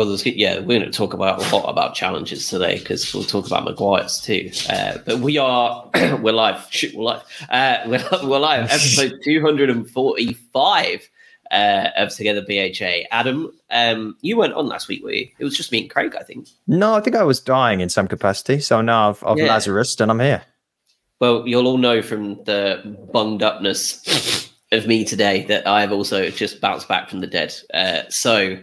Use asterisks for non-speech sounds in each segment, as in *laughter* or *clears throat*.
well, there's, yeah, we're going to talk about a lot about challenges today because we'll talk about Maguire's too. Uh, but we are *clears throat* we're live. Shoot, we're live. Uh, *laughs* we're, we're live. *laughs* Episode two hundred and forty-five uh, of Together BHA. Adam, um, you weren't on last week, were you? It was just me and Craig, I think. No, I think I was dying in some capacity. So now I've, I've Yeah. Lazarus and I'm here. Well, you'll all know from the bunged upness of me today that I've also just bounced back from the dead. Uh, so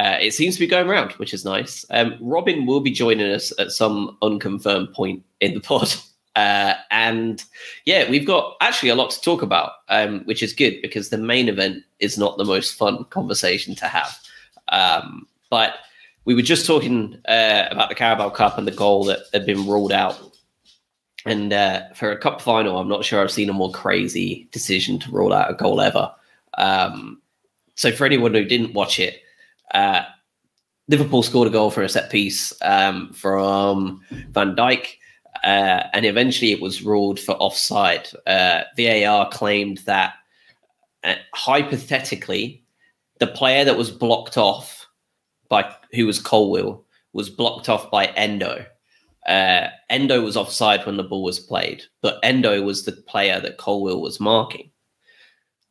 uh, it seems to be going around, which is nice. Um, Robin will be joining us at some unconfirmed point in the *laughs* pod. Uh, and yeah, we've got actually a lot to talk about, um, which is good because the main event is not the most fun *laughs* conversation to have. Um, but we were just talking uh, about the Carabao Cup and the goal that had been ruled out and uh, for a cup final, I'm not sure I've seen a more crazy decision to rule out a goal ever. Um, so for anyone who didn't watch it, uh, Liverpool scored a goal for a set piece um, from Van Dijk, uh, and eventually it was ruled for offside. Uh, VAR claimed that uh, hypothetically, the player that was blocked off by who was Colwill was blocked off by Endo. Uh, Endo was offside when the ball was played, but Endo was the player that Colwill was marking.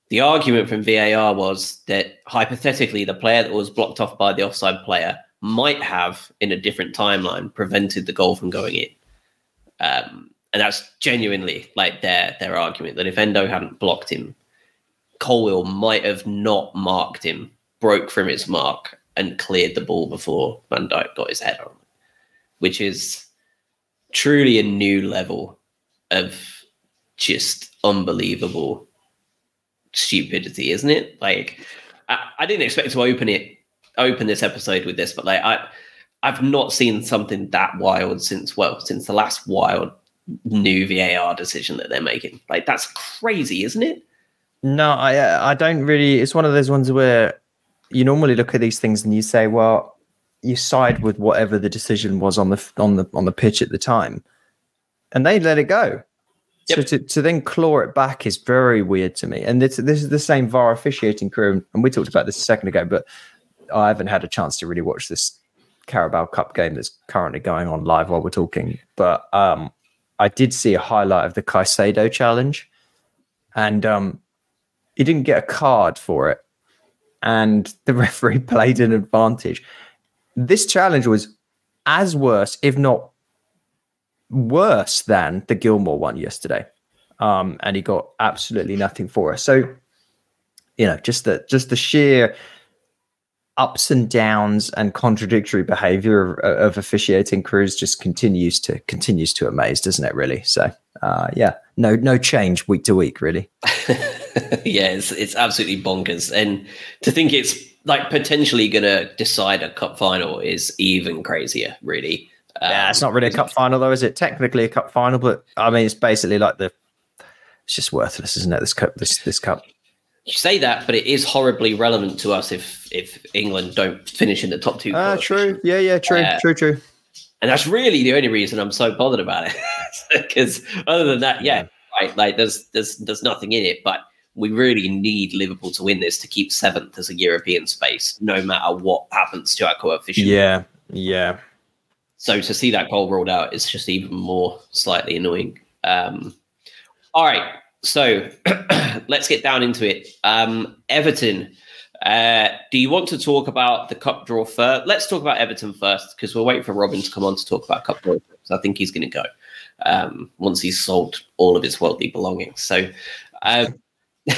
The argument from VAR was that hypothetically, the player that was blocked off by the offside player might have, in a different timeline, prevented the goal from going in. Um, and that's genuinely like their their argument. That if Endo hadn't blocked him, Colwill might have not marked him, broke from his mark, and cleared the ball before Van Dijk got his head on, which is truly a new level of just unbelievable stupidity, isn't it? Like, I, I didn't expect to open it, open this episode with this, but like, I, I've not seen something that wild since well, since the last wild new VAR decision that they're making. Like, that's crazy, isn't it? No, I I don't really. It's one of those ones where you normally look at these things and you say, well, you side with whatever the decision was on the on the on the pitch at the time, and they let it go. So to, to then claw it back is very weird to me. And this this is the same VAR officiating crew, and we talked about this a second ago, but I haven't had a chance to really watch this Carabao Cup game that's currently going on live while we're talking. But um, I did see a highlight of the Caicedo challenge, and um, he didn't get a card for it, and the *laughs* referee played an advantage. This challenge was as worse, if not worse, than the Gilmour one yesterday, um, and he got absolutely nothing for us. So, you know, just the just the sheer ups and downs and contradictory behavior of, of officiating crews just continues to continues to amaze, doesn't it? Really. So, uh, yeah, no no change week to week, really. *laughs* yeah, it's it's absolutely bonkers, and to think it's like potentially going to decide a cup final is even crazier, really. Yeah, Um, it's not really a cup final though, is it? Technically a cup final, but I mean, it's basically like the. It's just worthless, isn't it? This cup, this this cup. You say that, but it is horribly relevant to us if if England don't finish in the top two. Ah, true. Yeah, yeah, true, Uh, true, true. and that's really the only reason I'm so bothered about it. *laughs* Because other than that, yeah, right. Like there's there's there's nothing in it, but we really need Liverpool to win this to keep seventh as a European space, no matter what happens to our coefficient. Yeah, yeah. So to see that goal ruled out is just even more slightly annoying. Um, all right, so *clears throat* let's get down into it. Um, Everton. Uh, do you want to talk about the cup draw first? Let's talk about Everton first because we're waiting for Robin to come on to talk about cup draw. So I think he's going to go um, once he's sold all of his worldly belongings. So. Um, *laughs*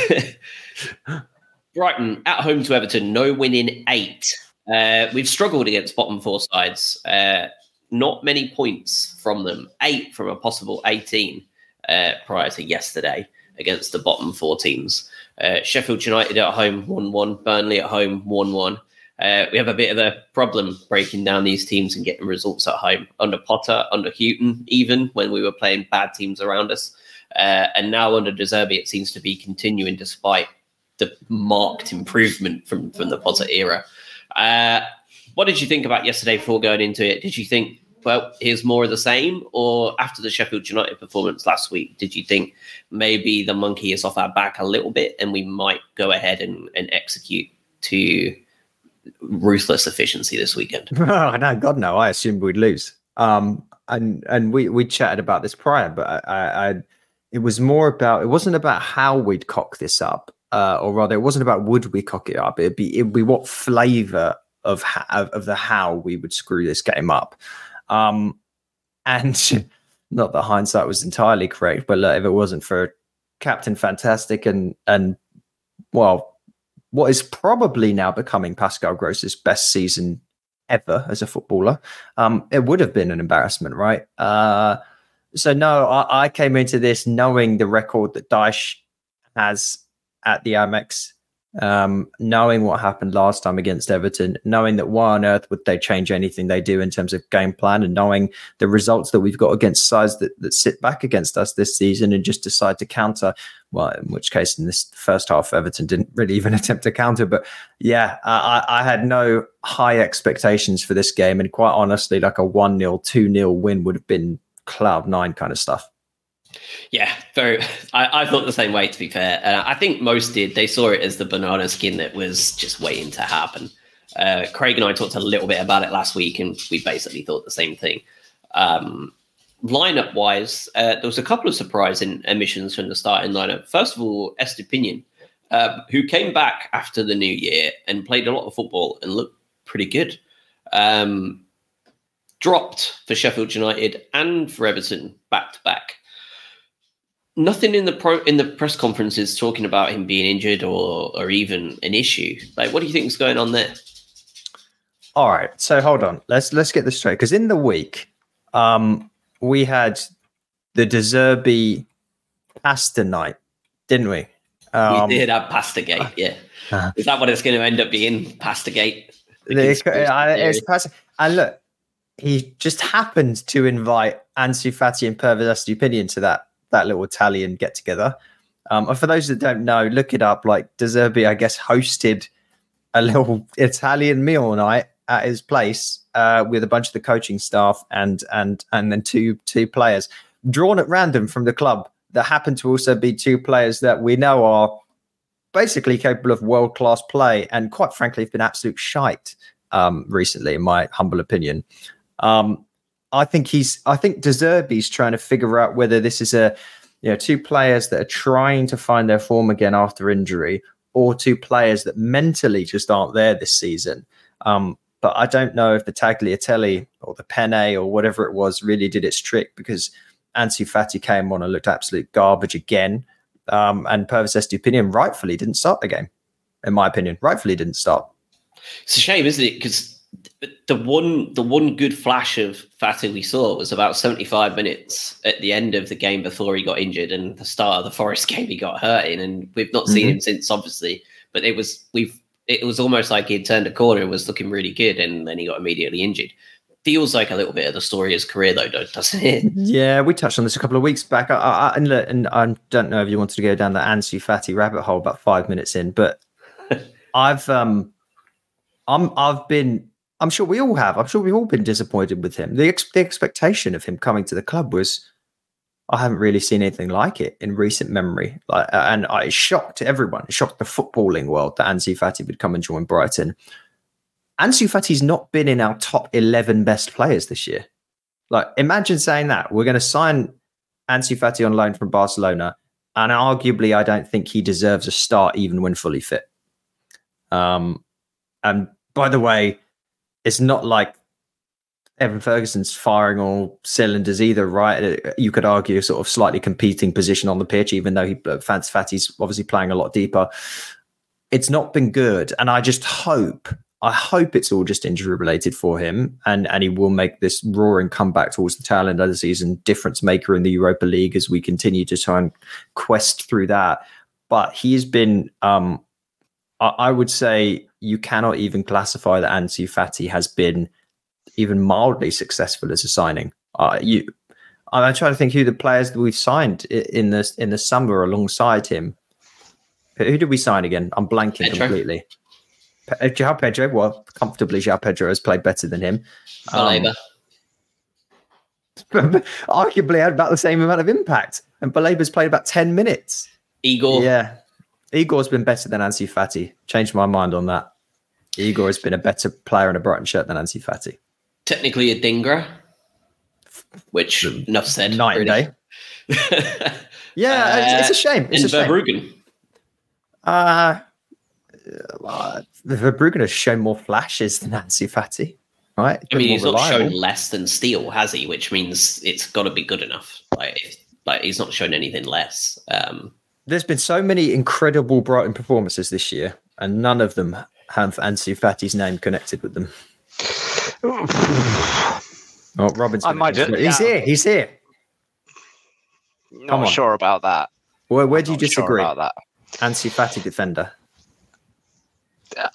Brighton at home to Everton, no win in eight. Uh, we've struggled against bottom four sides. Uh, not many points from them. Eight from a possible 18 uh, prior to yesterday against the bottom four teams. Uh, Sheffield United at home 1 1, Burnley at home 1 1. Uh, we have a bit of a problem breaking down these teams and getting results at home under Potter, under Hughton, even when we were playing bad teams around us. Uh, and now under De Zerbi, it seems to be continuing despite the marked improvement from, from the Potter era. Uh, what did you think about yesterday before going into it? Did you think, well, here's more of the same? Or after the Sheffield United performance last week, did you think maybe the monkey is off our back a little bit and we might go ahead and, and execute to ruthless efficiency this weekend. *laughs* oh, no, God no! I assumed we'd lose. Um, and and we we chatted about this prior, but I, I, it was more about it wasn't about how we'd cock this up, uh, or rather, it wasn't about would we cock it up. It'd be it'd be what flavor of ha- of the how we would screw this game up. Um, and *laughs* not that hindsight was entirely correct, but look, if it wasn't for Captain Fantastic and and well, what is probably now becoming Pascal Gross's best season ever as a footballer, um, it would have been an embarrassment, right? Uh, so no, I, I, came into this knowing the record that Dyche has at the Amex um, knowing what happened last time against Everton, knowing that why on earth would they change anything they do in terms of game plan, and knowing the results that we've got against sides that, that sit back against us this season and just decide to counter. Well, in which case, in this first half, Everton didn't *laughs* really even attempt to counter. But yeah, I, I had no high expectations for this game. And quite honestly, like a 1 0, 2 0 win would have been cloud nine kind of stuff. Yeah, very. I, I, thought the same way. To be fair, and I think most did. They saw it as the banana skin that was just waiting to happen. Uh, Craig and I talked a little bit about it last week, and we basically thought the same thing. Um, lineup wise, uh, there was a couple of surprising emissions from the starting lineup. First of all, Estupiñán, uh, who came back after the new year and played a lot of football and looked pretty good. Um, dropped for Sheffield United and for Everton back to back nothing in the pro in the press conferences talking about him being injured or or even an issue. Like, what do you think is going on there? All right, so hold on. Let's let's get this straight because in the week, um, we had the De Zerbi pasta night, didn't we? Um, we did have pasta gate. Yeah, uh, is that what it's going to end up being? Pasta gate. It's, it's pasta. And look, he just happened to invite Ansu Fati and Pervis Estupiñán to that that little Italian get together. Um, and for those that don't know, look it up. Like De Zerbi, I guess, hosted a little *laughs* Italian meal night at his place uh, with a bunch of the coaching staff and and and then two two players drawn at random from the club that happen to also be two players that we know are basically capable of world class play and quite frankly have been absolute shite um, recently, in my humble opinion. Um, I think he's. I think De Zerbi's trying to figure out whether this is a, you know, two players that are trying to find their form again after injury, or two players that mentally just aren't there this season. Um, but I don't know if the Tagliatelle or the Penne or whatever it was really did its trick because Ansu Fati came on and looked absolute garbage again. Um, and Pervis Estupiñán rightfully didn't start the game, in my opinion. Rightfully didn't start. It's a shame, isn't it? Because the one the one good flash of Fati we saw was about 75 minutes at the end of the game before he got injured and the start of the Forest *laughs* game he got hurt in. And we've not seen mm-hmm. him since obviously. But it was we've it was almost like he'd turned a corner and was looking really good and then he got immediately injured. Feels like a little bit of the story of his career though doesn't it? *laughs* Yeah we touched on this a couple of weeks back. I, I, and, and I don't know if you wanted to go down the Ansu Fati rabbit hole about five minutes in but *laughs* I've um I'm I've been I'm sure we all have. I'm sure we've all been disappointed with him. The, ex- the expectation of him coming to the club was, I haven't really seen anything like it in recent memory. Like, and I shocked everyone. It shocked the footballing world that Ansu Fati would come and join Brighton. Ansu Fati's not been in our top 11 best players this year. Like, imagine saying that. We're going to sign Ansu Fati on loan from Barcelona, and arguably, I don't think he deserves a start even when fully fit. Um, and by the way, it's not like Evan Ferguson's firing all cylinders either, right? You could argue a sort of slightly competing position on the pitch, even though he Fans Fati's obviously playing a lot deeper. It's not been good, and I just hope, I hope it's all just injury related for him, and and he will make this roaring comeback towards the tail end of the season, difference maker in the Europa League as we continue to try and quest through that. But he's been, um, I, I would say, you cannot even classify that Ansu Fati has been even mildly successful as a signing. Uh, you, I'm trying to think who the players that we've signed in the in the summer alongside him. Who did we sign again? I'm blanking Pedro. completely. Pe- uh, Pedro, well, comfortably, João Pedro has played better than him. Um, *laughs* arguably had about the same amount of impact, and Balaba's played about ten minutes. Igor, yeah, Igor's been better than Ansu Fati. Changed my mind on that. Igor has been a better player in a Brighton shirt than Ansu Fati. Technically a dinger, which enough said. Night really. day. *laughs* Yeah, it's, it's a shame. It's in a shame. Verbruggen. Uh, uh, Verbruggen has shown more flashes than Ansu Fati, right? I mean, he's more not shown less than Steele, has he? Which means it's got to be good enough. Like, like he's not shown anything less. Um, There's been so many incredible Brighton performances this year, and none of them have Ansu Fati's name connected with them. *sighs* Oh, Robin's. I might just- ju- he's yeah. here. He's here. Come Not sure about that. Where, where do you Not sure disagree? about that? Ansu Fati defender.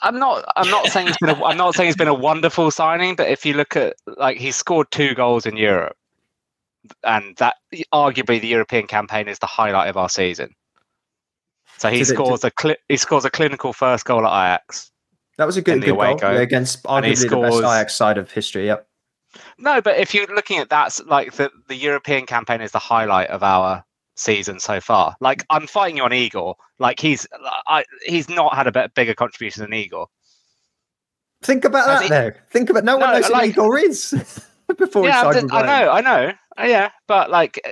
I'm not. I'm not saying it's been. A, I'm not saying it's been a wonderful signing, but if you look at like he scored two goals in Europe, and that arguably the European campaign is the highlight of our season. So he Did it- scores a cli- he scores a clinical first goal at Ajax. That was a good, good goal against arguably the best scores- Ajax side of history. Yep. No, but if you're looking at that, like the the European campaign is the highlight of our season so far. Like I'm fighting you on Igor. Like he's I, he's not had a bit bigger contribution than Igor. Think about that though. Think about no one No, knows who Igor is *laughs* before yeah, signed I'm just- I know, I know, Uh, yeah, but like uh,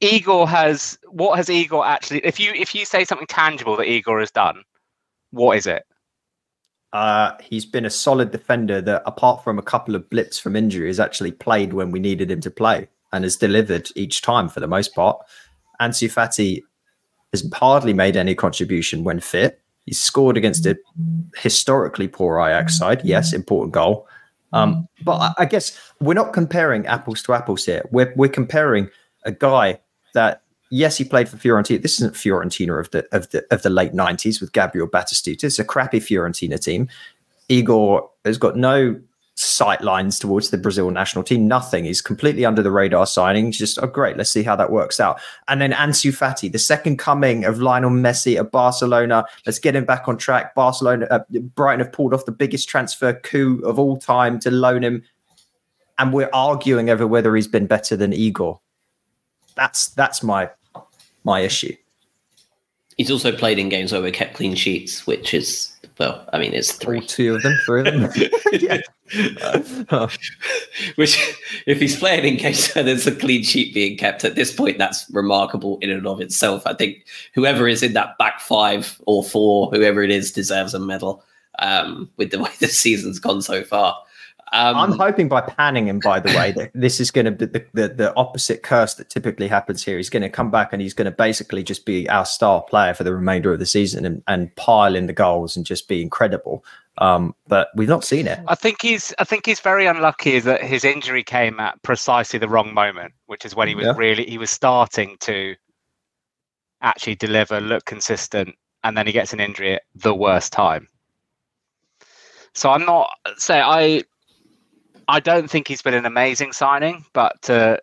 Igor has what has Igor actually? If you if you say something tangible that Igor has done, what is it? Uh, he's been a solid defender that, apart from a couple of blips from injury, has actually played when we needed him to play and has delivered each time for the most part. Ansu Fati has hardly made any contribution when fit. He's scored against a historically poor Ajax side. Yes, important goal. Um, but I, I guess we're not comparing apples to apples here. We're we're comparing a guy that yes, he played for Fiorentina. This isn't Fiorentina of the of the of the late nineties with Gabriel Batistuta. It's a crappy Fiorentina team. Igor has got no sight lines towards the Brazil national team. Nothing. He's completely under the radar signing. He's just oh great. Let's see how that works out. And then Ansu Fati, the second coming of Lionel Messi at Barcelona. Let's get him back on track. Barcelona, uh, Brighton have pulled off the biggest transfer coup of all time to loan him, and we're arguing over whether he's been better than Igor. That's that's my my issue. he's also played in games where we kept clean sheets, which is well, I mean, it's three. two of them, three of them. *laughs* yeah. Uh, *laughs* Which, if he's playing in games where there's a clean sheet being kept at this point, that's remarkable in and of itself. I think whoever is in that back five or four, whoever it is, deserves a medal um, with the way *laughs* the season's gone so far. Um, I'm hoping by panning him, by the way, that this is going to be the, the, the opposite curse that typically happens here. He's going to come back and he's going to basically just be our star player for the remainder of the season and, and pile in the goals and just be incredible. Um, but we've not seen it. I think he's I think he's very unlucky that his injury came at precisely the wrong moment, which is when he was Yeah. really he was starting to actually deliver, look consistent, and then he gets an injury at the worst time. So I'm not say I I don't think he's been an amazing signing, but to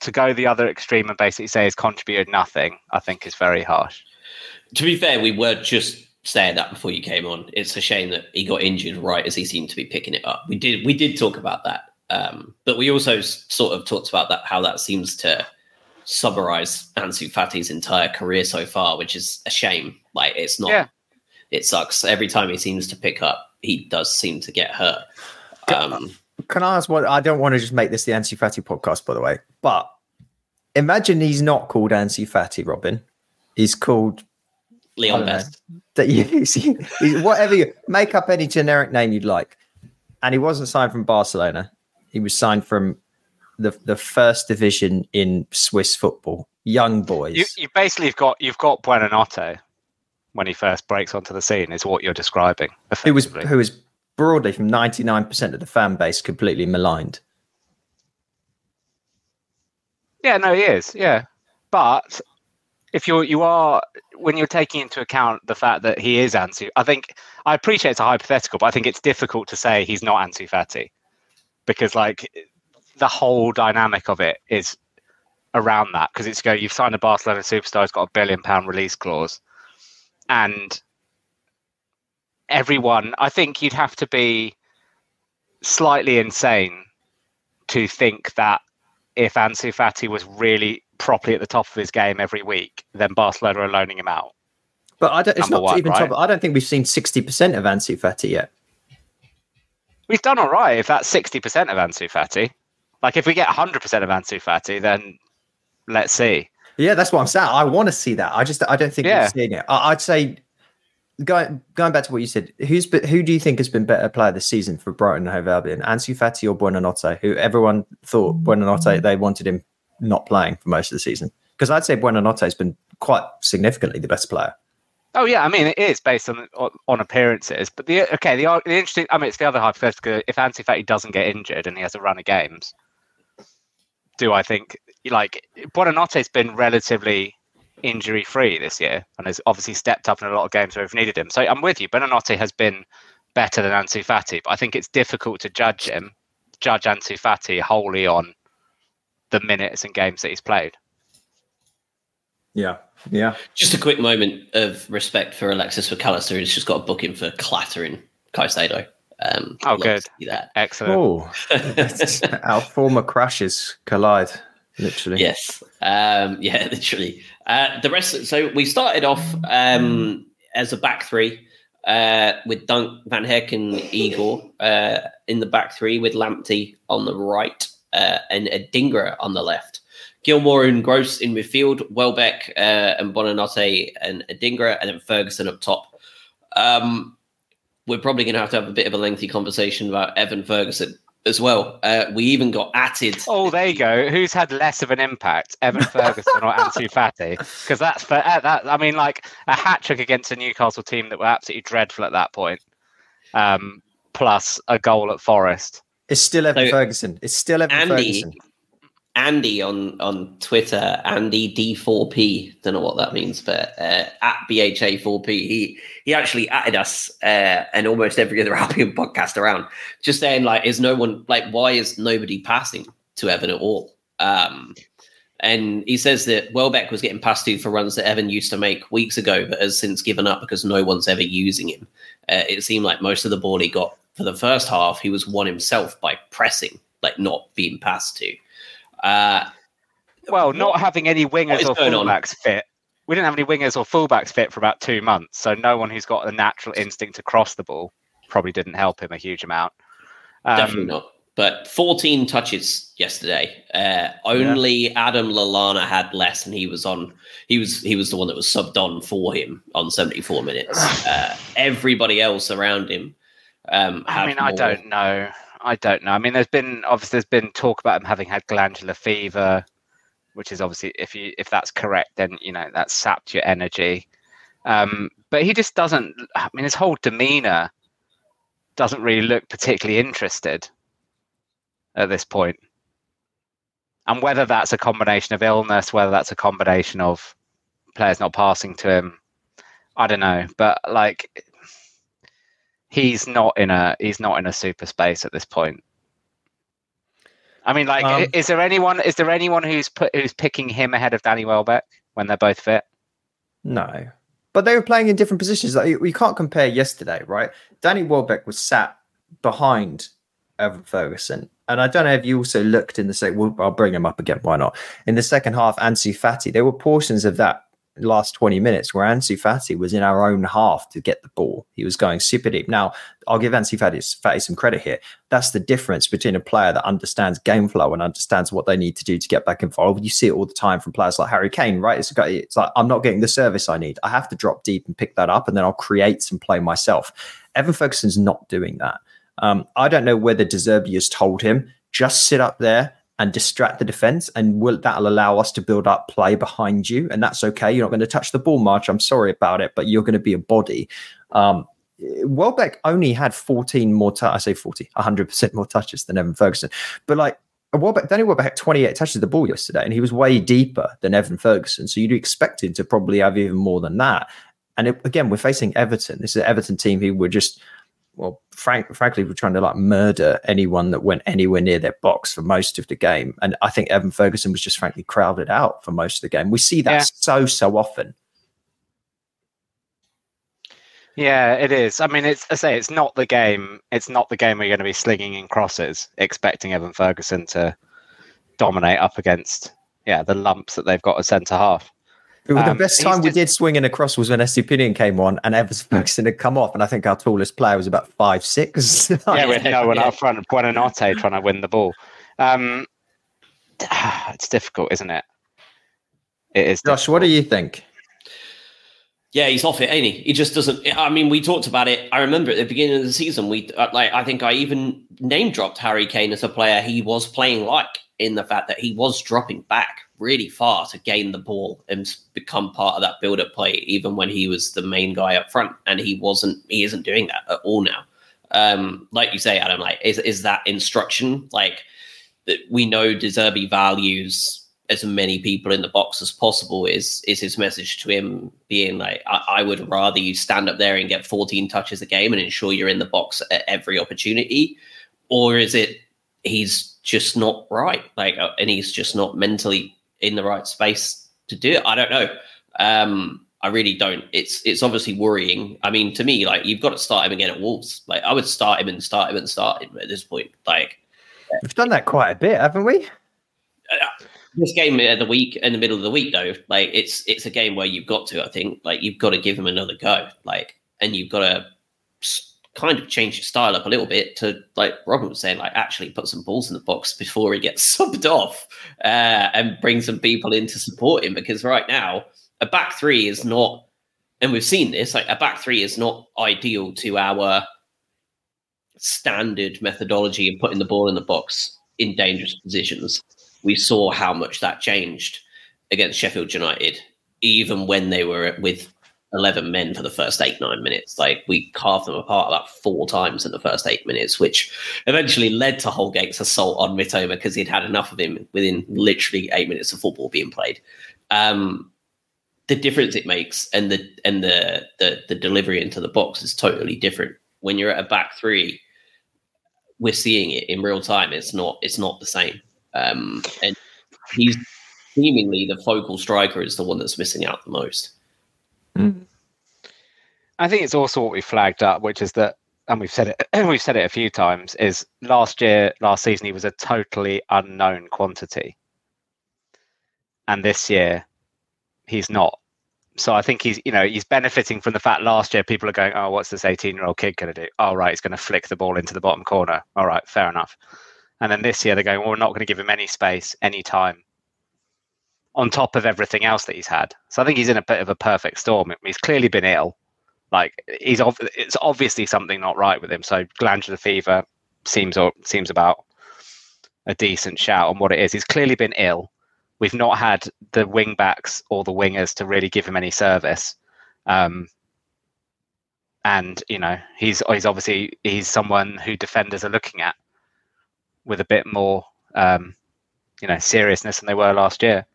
to go the other extreme and basically say he's contributed nothing, I think is very harsh. to be fair, we were just saying that before you came on. It's a shame that he got injured right as he seemed to be picking it up. We did we did talk about that, um, but we also sort of talked about that how that seems to summarize Ansu Fati's entire career so far, which is a shame. Like it's not. Yeah. It sucks every time he seems to pick up. He does seem to get hurt. Um, Can I ask what? I don't want to just make this the Ansu Fati podcast, by the way, but imagine he's not called Ansu Fati, Robin. He's called I Leon don't know. Best. *laughs* that you he's, he's- whatever you make up any generic name you'd like. And he wasn't signed from Barcelona. He was signed from the the first division in Swiss football. Young boys. You, you basically have got you've got Buonanotte when he first breaks onto the scene, is what you're describing. who was who was broadly from 99% of the fan base completely maligned. Yeah, no, he is. Yeah, but if you're you are when you're taking into account the fact that he is Ansu, I think I appreciate it's a hypothetical, but I think it's difficult to say he's not Ansu Fati because like the whole dynamic of it is around that because it's go you've signed a Barcelona superstar, he's got a billion pound release clause, and everyone, I think you'd have to be slightly insane to think that if Ansu Fati was really properly at the top of his game every week, then Barcelona are loaning him out. But I don't, it's Number not one, even right? top. I don't think we've seen 60% of Ansu Fati yet. we've done all right if that's 60% of Ansu Fati. Like if we get 100% of Ansu Fati, then let's see. Yeah, that's what I'm saying. I want to see that. I just I don't think Yeah. we're seeing it. I, I'd say going going back to what you said, who's been, who do you think has been better player this season for Brighton and Hove Albion? Ansu Fati or Buonanotte? Who everyone thought mm. Buonanotte they wanted him not playing for most of the season. Because I'd say Buonanotte has been quite significantly the best player. Oh yeah, I mean it is based on on, on appearances, but the okay the, the interesting. I mean it's the other hypothetical. If Ansu Fati doesn't get injured and he has a run of games, do I think like Buonanotte's been relatively injury free this year and has obviously stepped up in a lot of games where we've needed him. So I'm with you. Buonanotte has been better than Ansu Fati, but I think it's difficult to judge him, judge Ansu Fati wholly on the minutes and games that he's played. Yeah, yeah. Just a quick moment of respect for Alexis McAllister, who's just got a booking for clattering Caicedo. Um, Oh, good. see that. Excellent. Oh, *laughs* our former crushes collide, literally. Yes. Um, *laughs* yeah, literally. Uh, the rest. So we started off um, as a back three uh, with Dunk, Van Hecke, and Igor uh, in the back three with Lamptey on the right uh, and Adingra on the left. Gilmour and Gross in midfield, Welbeck uh, and Buonanotte and Adingra, and then Ferguson up top. Um, we're probably going to have to have a bit of a lengthy conversation about Evan Ferguson as well. Uh, we even got atted. Oh, there you go. Who's had less of an impact, Evan *laughs* Ferguson or Ansu Fati? Because that's for uh, that. I mean, like a hat trick against a Newcastle team that were absolutely dreadful at that point, um, plus a goal at Forest. It's still Evan So, Ferguson. It's still Evan Andy, Ferguson. Andy on on Twitter, Andy D4P. Don't know what that means, but uh, at BHA4P, he he actually added us uh, and almost every other *laughs* Albion podcast around, just saying like, is no one like, why is nobody passing to Evan at all? Um, and he says that Welbeck was getting passed to for runs that Evan used to make weeks ago, but has since given up because no one's ever using him. Uh, it seemed like most of the ball he got for the first half, he was won himself by pressing, like not being passed to. Uh, Well, not What- having any wingers or going on? fullbacks fit. We didn't have any wingers or fullbacks fit for about two months, so no one who's got a natural instinct to cross the ball probably didn't help him a huge amount. Um, Definitely not. But 14 touches yesterday. Uh, only Adam Lallana had less, and he was on. He was he was the one that was subbed on for him on 74 minutes. *sighs* Uh, everybody else around him. Um, I mean, I don't know. I don't know. I mean, there's been obviously there's been talk about him having had glandular fever, which is obviously if you if that's correct, then you know that sapped your energy. Um, but he just doesn't. I mean, his whole demeanor doesn't really look particularly interested at this point. And whether that's a combination of illness, whether that's a combination of players not passing to him, I don't know. But like he's not in a he's not in a super space at this point. I mean, like, Um, is there anyone is there anyone who's put who's picking him ahead of Danny Welbeck when they're both fit? No. But they were playing in different positions. Like we can't compare yesterday, right? Danny Welbeck was sat behind Evan Ferguson. And I don't know if you also looked in the second, well, I'll bring him up again. Why not? In the second half, Ansu Fati, there were portions of that last 20 minutes where Ansu Fati was in our own half to get the ball. He was going super deep. Now, I'll give Ansu Fati, Fati some credit here. That's the difference between a player that understands game flow and understands what they need to do to get back involved. You see it all the time from players like Harry Kane, right? It's, got- it's like, I'm not getting the service I need. I have to drop deep and pick that up, and then I'll create some play myself. Evan Ferguson's not doing that. Um, I don't know whether De Zerbi has told him just sit up there and distract the defense, and will that'll allow us to build up play behind you, and that's okay. You're not going to touch the ball much. I'm sorry about it, but you're going to be a body. Um, Welbeck only had 14 more. T- I say 40, 100 percent more touches than Evan Ferguson, but like. Welbeck, Danny Welbeck had 28 touches of the ball yesterday, and he was way deeper than Evan Ferguson. So you'd expect him to probably have even more than that. And it, again, we're facing Everton. This is an Everton team who were just well, frank, frankly, we're trying to like murder anyone that went anywhere near their box for most of the game. And I think Evan Ferguson was just frankly crowded out for most of the game. We see that Yeah. so, so often. Yeah, it is. I mean, it's I say it's not the game. It's not the game where you're going to be slinging in crosses, expecting Evan Ferguson to dominate up against yeah the lumps that they've got at centre half. The Um, best he's time we just- did swinging across was when Estupiñán came on and Evan Ferguson had come off, and I think our tallest player was about five six. *laughs* yeah, with no one Yeah. up front, Buonanotte trying to win the ball. Um, *sighs* it's difficult, isn't it? It is. Josh, what do you think? Yeah, he's off it, ain't he? He just doesn't. I mean, we talked about it. I remember at the beginning of the season, we uh, like. I think I even name dropped Harry Kane as a player he was playing like in the fact that he was dropping back really far to gain the ball and become part of that build-up play, even when he was the main guy up front, and he wasn't. He isn't doing that at all now. Um, like you say, Adam, like is is that instruction like that? We know De Zerbi values as many people in the box as possible is is his message to him being like I, I would rather you stand up there and get 14 touches a game and ensure you're in the box at every opportunity or is it he's just not right like uh, and he's just not mentally in the right space to do it. I don't know. Um i really don't. It's it's obviously worrying. I mean to me like you've got to start him again at wolves. Like i would start him and start him and start him at this point. Like We've done that quite a bit, haven't we? this game of the week in the middle of the week though like it's it's a game where you've got to i think. Like you've got to give him another go. Like and you've got to kind of change your style up a little bit to like robin was saying like actually put some balls in the box *laughs* before he gets *laughs* subbed off uh, and bring some people in to support him because right now a back three is not and we've seen this like a back three is not ideal to our standard methodology of putting the ball in the box in dangerous positions. We saw how much that changed against Sheffield United, even when they were with 11 men for the first eight, nine minutes. Like we carved them apart about four times in the first eight minutes, which eventually led to Holgate's assault on Mitoma because he'd had enough of him within literally eight minutes of football being played. Um, the difference it makes and the and the, the the delivery into the box is totally different. When you're at a back three, we're seeing it in real time. It's not it's not the same. Um, and he's seemingly the focal striker is the one that's missing out the most. Mm. I think it's also what we flagged up, which is that, and we've said it, *clears throat* we've said it a few times, is last year, last season, he was a totally unknown quantity, and this year, he's not. So I think he's, you know, he's benefiting from the fact last year people are going, oh, what's this 18-year-old kid going to do? Oh, right, he's going to flick the ball into the bottom corner. All right, fair enough. And then this year they're going, well, we're not going to give him any space, any time, on top of everything else that he's had. So I think he's in a bit of a perfect storm. He's clearly been ill. Like he's ov- it's obviously something not right with him. So glandular fever seems or seems about a decent shout on what it is. He's clearly been ill. We've not had the wing backs or the wingers to really give him any service. Um, and you know he's he's obviously he's someone who defenders are looking at with a bit more um, you know seriousness than they were last year.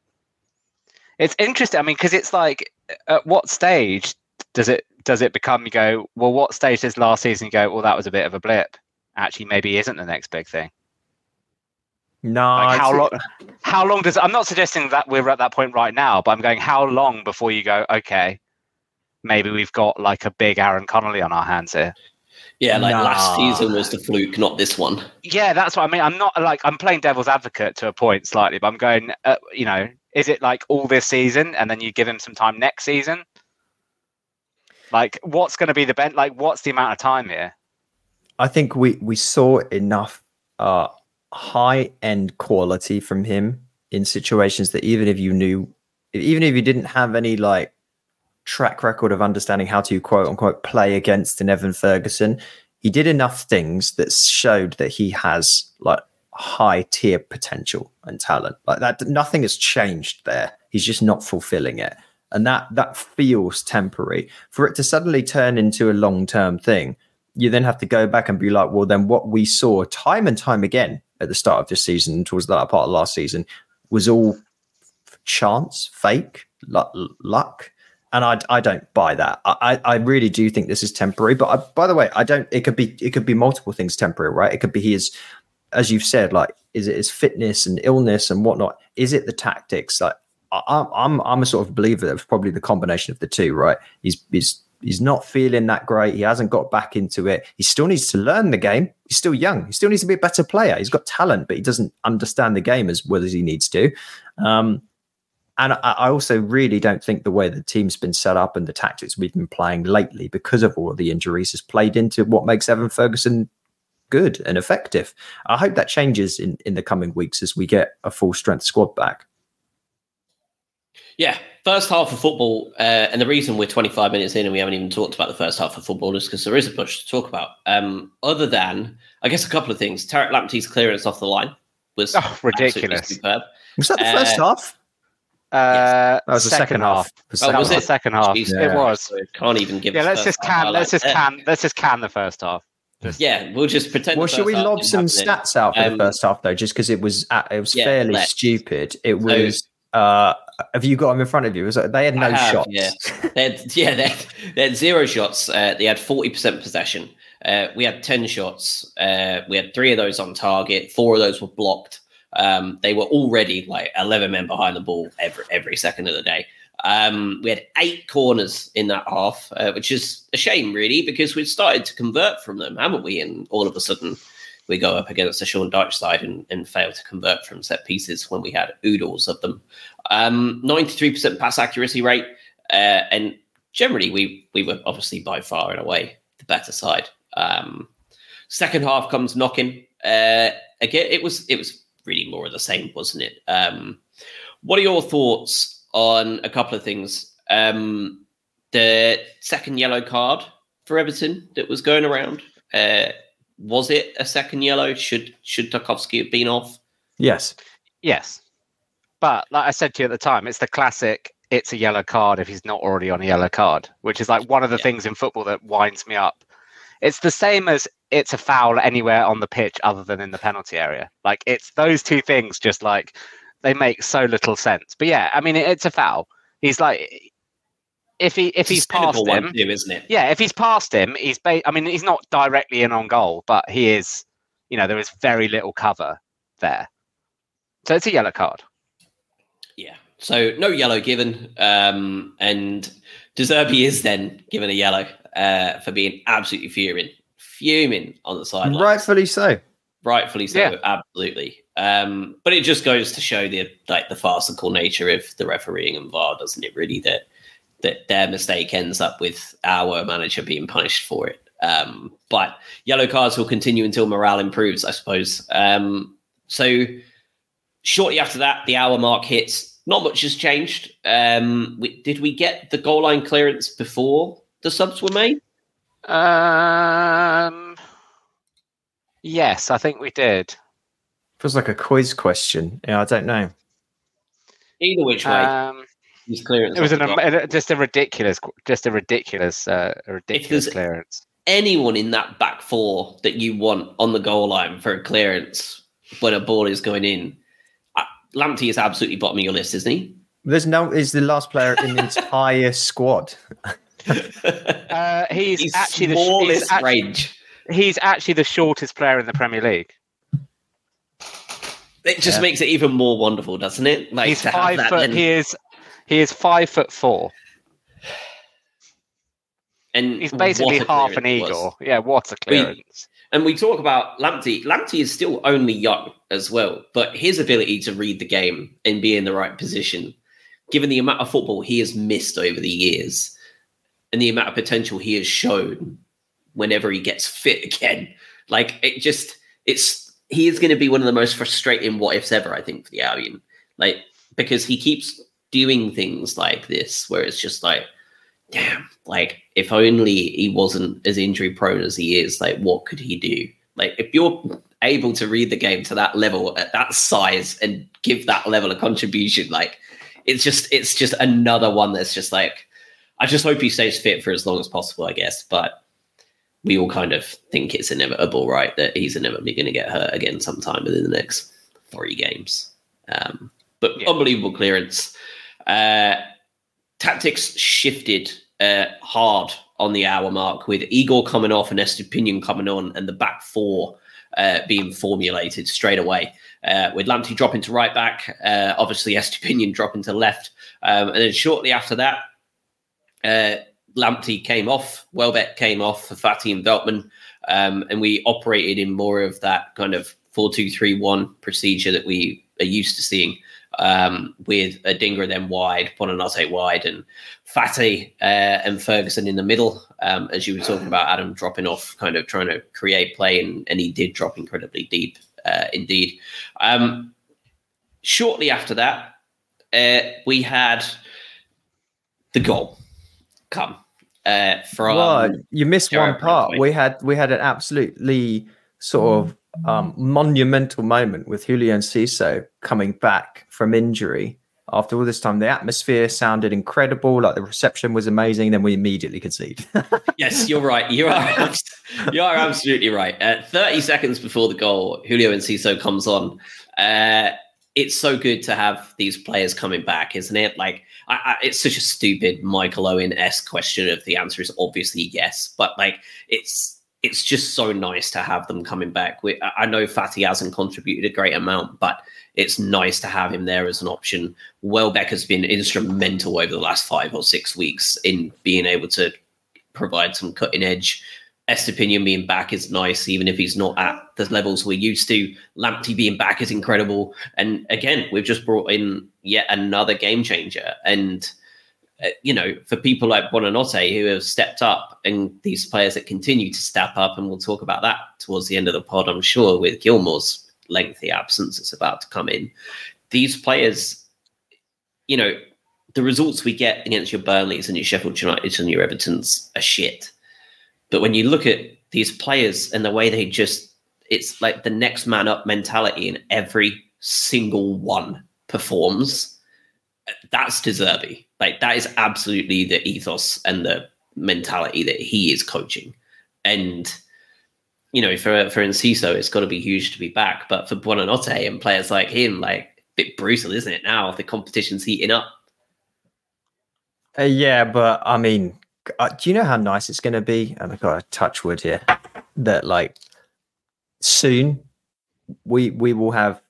It's interesting. I mean, because it's like, at what stage does it does it become? You go, well, what stage does last season you go? Well, that was a bit of a blip. Actually, maybe isn't the next big thing. No, Like how long? How long does? I'm not suggesting that we're at that point right now, but I'm going. How long before you go? Okay, maybe we've got like a big Aaron Connolly on our hands here. Yeah, like last season was the fluke, not this one. Yeah, that's what I mean. I'm not like I'm playing devil's advocate to a point slightly, but I'm going. Uh, you know, is it like all this season and then you give him some time next season? Like, what's going to be the bent? Like, what's the amount of time here? I think we we saw enough uh, high end quality from him in situations that even if you knew, even if you didn't have any like track record of understanding how to quote unquote play against an Evan Ferguson, he did enough things that showed that he has like high tier potential and talent. Like that, nothing has changed there. He's just not fulfilling it, and that that feels temporary. For it to suddenly turn into a long term thing, you then have to go back and be like, well, then what we saw time and time again at the start of this season towards that part of last season was all chance, fake, luck. And I, I don't buy that. I, I really do think this is temporary. But I, by the way, I don't. It could be it could be multiple things temporary, right? It could be his, as you've said, like is it is fitness and illness and whatnot? Is it the tactics? Like I, I'm I'm a sort of believer it's probably the combination of the two, right? He's he's he's not feeling that great. He hasn't got back into it. He still needs to learn the game. He's still young. He still needs to be a better player. He's got talent, but he doesn't understand the game as well as he needs to. Um, and I, I also really don't think the way the team's been set up and the tactics we've been playing lately, because of all the injuries, has played into what makes Evan Ferguson good and effective. I hope that changes in, in the coming weeks as we get a full strength squad back. Yeah, first half of football, uh, and the reason we're 25 minutes in and we haven't even talked about the first half of football is because there is a bunch to talk about. Um, other than, I guess, a couple of things. Tariq Lamptey's clearance off the line was oh, ridiculous. Superb. Was that the uh, first half? Uh, that was the second, second half. half. The second, oh, was it? The second half. Jeez, yeah. It was. can't even give. Yeah, let's just can. Let's just can. Let's just can the first half. Just, yeah, we'll just pretend. Well, should we lob some stats out for um, the first half though, just because it was it was yeah, fairly let's. stupid. It was. So, uh, have you got them in front of you? Was they had no have, shots? Yeah, they had, *laughs* yeah, they had, they had zero shots. Uh, they had forty percent possession. Uh, we had ten shots. Uh, we had three of those on target. Four of those were blocked. Um, they were already like 11 men behind the ball every every second of the day. Um, we had eight corners in that half, uh, which is a shame, really, because we'd started to convert from them, haven't we? And all of a sudden, we go up against the Sean Dyche side and, and fail to convert from set pieces when we had oodles of them. Um, 93% pass accuracy rate, uh, and generally, we we were obviously by far and away the better side. Um, second half comes knocking. Uh, again, it was it was really more of the same, wasn't it? Um, what are your thoughts on a couple of things? Um, the second yellow card for Everton that was going around. Uh, was it a second yellow? Should should Tarkowski have been off? Yes. Yes. But like I said to you at the time, it's the classic it's a yellow card if he's not already on a yellow card, which is like one of the yeah. things in football that winds me up. It's the same as it's a foul anywhere on the pitch other than in the penalty area. Like it's those two things just like they make so little sense. But yeah, I mean it's a foul. He's like if he if it's he's past him, too, isn't it? Yeah, if he's past him, he's ba- I mean he's not directly in on goal, but he is. You know there is very little cover there, so it's a yellow card. Yeah. So no yellow given, um, and De Zerbi is then given a yellow uh, for being absolutely fuming, fuming on the sideline. Rightfully so. Rightfully so, yeah. absolutely. Um, but it just goes to show the like the farcical nature of the refereeing and VAR, doesn't it? Really, that that their mistake ends up with our manager being punished for it. Um, but yellow cards will continue until morale improves, I suppose. Um, so shortly after that, the hour mark hits. Not much has changed. Um, we, did we get the goal line clearance before the subs were made? Um, yes, I think we did. Feels like a quiz question. Yeah, I don't know. Either which way, um, clearance. It was an, just a ridiculous, just a ridiculous, uh, a ridiculous clearance. Anyone in that back four that you want on the goal line for a clearance when a ball is going in, uh, Lamptey is absolutely bottom of your list, isn't he? There's no is the last player in the *laughs* entire squad. uh, he's, he's, actually the smallest he's actually, range. He's actually the shortest player in the Premier League. It just yeah. makes it even more wonderful, doesn't it? Like he's five foot. He is he is five foot four. And he's basically half an eagle. Yeah, what a clearance. We, and we talk about Lamptey. Lamptey is still only young as well, but his ability to read the game and be in the right position, given the amount of football he has missed over the years, and the amount of potential he has shown whenever he gets fit *laughs* again. Like it just it's he is going to be one of the most frustrating what ifs ever, I think, for the Albion. Like because he keeps doing things like this where it's just like, damn, like if only he wasn't as injury prone as he is, like what could he do? Like if you're able to read the game to that level at that size and give that level of contribution, like it's just it's just another one that's just like I just hope he stays fit for as long as possible, I guess. But we all kind of think it's inevitable, right? That he's inevitably going to get hurt again sometime within the next three games. Um, but yeah. unbelievable clearance. Uh, tactics shifted uh, hard on the hour mark with Igor coming off and Estupiñán coming on, and the back four uh, being formulated straight away. Uh, with Lamptey dropping to right back, uh, obviously Estupiñán dropping to left, um, and then shortly after that, uh, Lamptey came off, Welbeck came off for Fati and Veltman, um, and we operated in more of that kind of 4 2 3 1 procedure that we are used to seeing. um, with Adingra then wide, Buonanotte wide, and Fati uh, and Ferguson in the middle. Um, as you were talking about, Adam dropping off, kind of trying to create play, and, and he did drop incredibly deep, uh, indeed. Um, shortly after that, uh, we had the goal come uh, from. Well, you missed Jared one part. We had we had an absolutely sort of um, monumental moment with Julio Enciso coming back from injury after all this time. The atmosphere sounded incredible, like the reception was amazing. Then we immediately concede. *laughs* yes, you're right. You are you are absolutely right. Uh, 30 seconds before the goal, Julio Enciso comes on. Uh, it's so good to have these players coming back, isn't it? Like, I, I, it's such a stupid Michael Owen esque question. If the answer is obviously yes, but like, it's it's just so nice to have them coming back. We, I know Fati hasn't contributed a great amount, but it's nice to have him there as an option. Welbeck has been instrumental over the last five or six weeks in being able to provide some cutting edge. Estupiñán being back is nice, even if he's not at the levels we're used to. Lamptey being back is incredible. And again, we've just brought in yet another game changer. And, uh, you know, for people like Buonanotte who have stepped up and these players that continue to step up, and we'll talk about that towards the end of the pod, I'm sure, with Gilmour's lengthy absence that's about to come in. These players, you know, the results we get against your Burnleys and your Sheffield United and your Evertons are shit. But when you look at these players and the way they just, it's like the next man up mentality, and every single one performs. That's De Zerbi. Like that is absolutely the ethos and the mentality that he is coaching. And you know, for for Enciso, it's got to be huge to be back. But for Buonanotte and players like him, like a bit brutal, isn't it? Now the competition's heating up. Uh, yeah, but I mean, uh, do you know how nice it's going to be? And I've got a touch wood here that like soon we we will have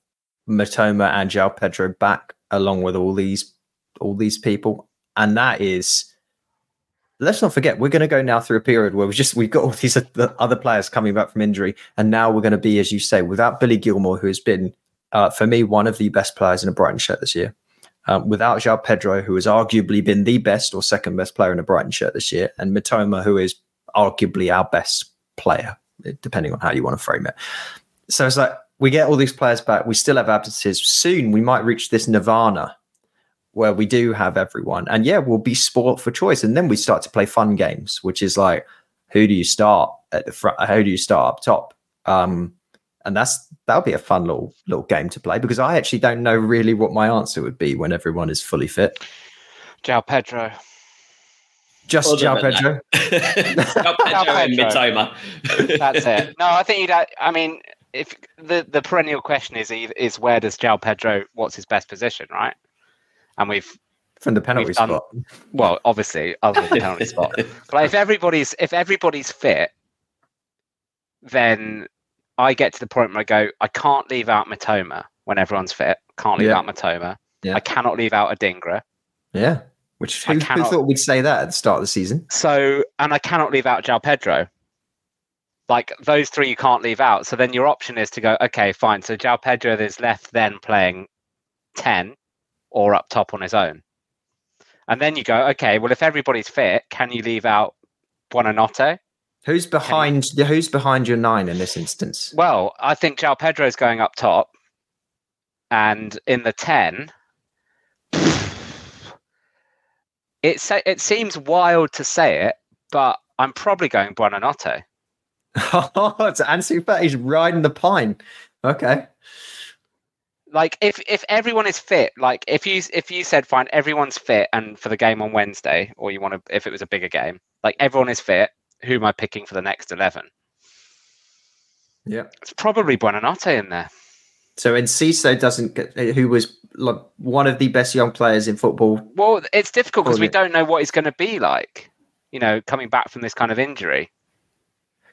Mitoma and João Pedro back along with all these all these people, and that is. Let's not forget, we're going to go now through a period where we just we've got all these *laughs* other players coming back from injury, and now we're going to be, as you say, without Billy Gilmour, who has been, uh, for me, one of the best players in a Brighton shirt this year. Um, without João Pedro, who has arguably been the best or second best player in a Brighton shirt this year, and Mitoma, who is arguably our best player, depending on how you want to frame it. So it's like we get all these players back. We still have absences. Soon we might reach this nirvana where we do have everyone, and yeah, we'll be sport for choice. And then we start to play fun games, which is like, who do you start at the front? How do you start up top? Um, and that's that'll be a fun little little game to play because I actually don't know really what my answer would be when everyone is fully fit. João Pedro. Just Other João Pedro. *laughs* João Pedro and Mitoma. That's it. No, I think you'd. ha- I mean, if the the perennial question is is where does João Pedro? What's his best position, right? And we've from the penalty done- spot. well, obviously, other than the penalty spot. *laughs* But if everybody's if everybody's fit, then I get to the point where I go, I can't leave out Mitoma when everyone's fit. Can't leave Yeah. out Mitoma. Yeah. I cannot leave out Adingra. Yeah. Which I who, who thought we'd say that at the start of the season? So, and I cannot leave out João Pedro. Like those three, you can't leave out. So then your option is to go, okay, fine. So João Pedro is left then playing ten or up top on his own. And then you go, okay, well, if everybody's fit, can you leave out Buonanotte? Who's behind the who's behind your nine in this instance? Well, I think João Pedro is going up top, and in the ten, it it seems wild to say it, but I'm probably going Buonanotte. Oh, *laughs* it's Ansu Fati's riding the pine. Okay. Like if if everyone is fit, like if you if you said fine, everyone's fit, and for the game on Wednesday, or you want to if it was a bigger game, like everyone is fit. Who am I picking for the next eleven? Yeah. It's probably Buonanotte in there. So Enciso doesn't get who was like one of the best young players in football. Well, it's difficult because we don't know what he's going to be like. You know, coming back from this kind of injury.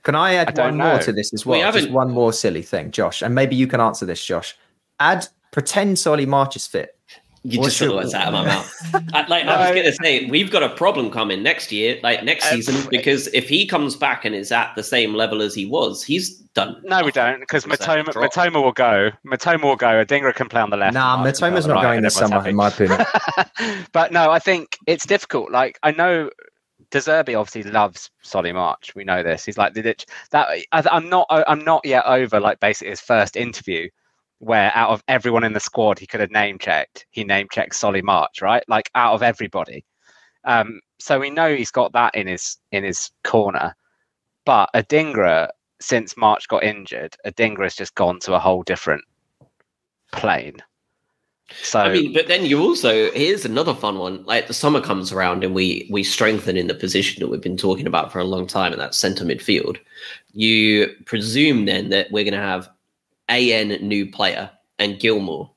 Can I add I don't one more to this as We well? Just haven't- one more silly thing, Josh, and maybe you can answer this, Josh. Add pretend Solly March is fit. You What's just took the words out of my mouth. *laughs* I, like I was going to say, we've got a problem coming next year, like next Um, season, because if he comes back and is at the same level as he was, he's done. No, we don't, because Mitoma. Mitoma will go. Mitoma will go. Adingra can play on the left. Nah, and Marsh Mitoma's not right, going and this summer, happy. in my opinion. *laughs* *laughs* but no, I think it's difficult. Like I know De Zerbi obviously loves Solly March. We know this. He's like the ditch that I, I'm not. I'm not yet over like basically his first interview, where out of everyone in the squad he could have name checked, he name checked Solly March, right? Like out of everybody. Um, so we know he's got that in his in his corner. But Adingra, since March got injured, Adingra has just gone to a whole different plane. So I mean, but then you also here's another fun one. Like the summer comes around and we we strengthen in the position that we've been talking about for a long time, and that's centre midfield. You presume then that we're going to have an new player and Gilmour,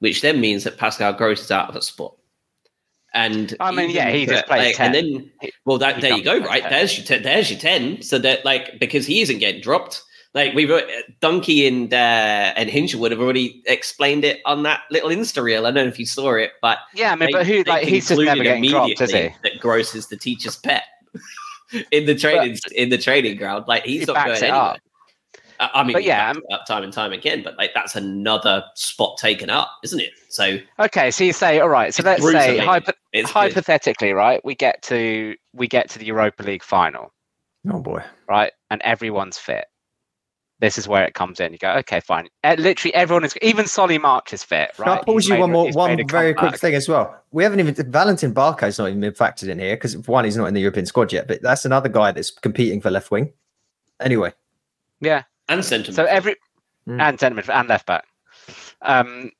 which then means that Pascal Gross is out of a spot. And I mean, yeah, he just plays like, and 10. then well, that he there you go, right? 10. There's your ten, there's your ten. So that like because he isn't getting dropped. Like we've uh, Donkey and uh, and Hinshelwood have already explained it on that little Insta reel. I don't know if you saw it, but yeah, I mean, they- but who like he's just never getting dropped, is he? That Gross is the teacher's pet *laughs* in the training in the training ground. Like he's He not going anywhere. up. I I mean, But yeah, backs it up time and time again, but like that's another spot taken up, isn't it? So Okay, so you say, all right. So let's brutal, say hypo- it's good. hypothetically, right? We get to we get to the Europa League final, Oh boy. right? And everyone's fit. This is where it comes in. You go, okay, fine. Uh, literally everyone is. Even Solly March is fit, Can right? I pause He's you made one more, one very quick thing as well. We haven't even Valentin Barco's not even been factored in here because one, he's not in the European squad yet, but that's another guy that's competing for left wing. Anyway, Yeah. And sentiment. So every Mm. and centre midfield and left back. Um,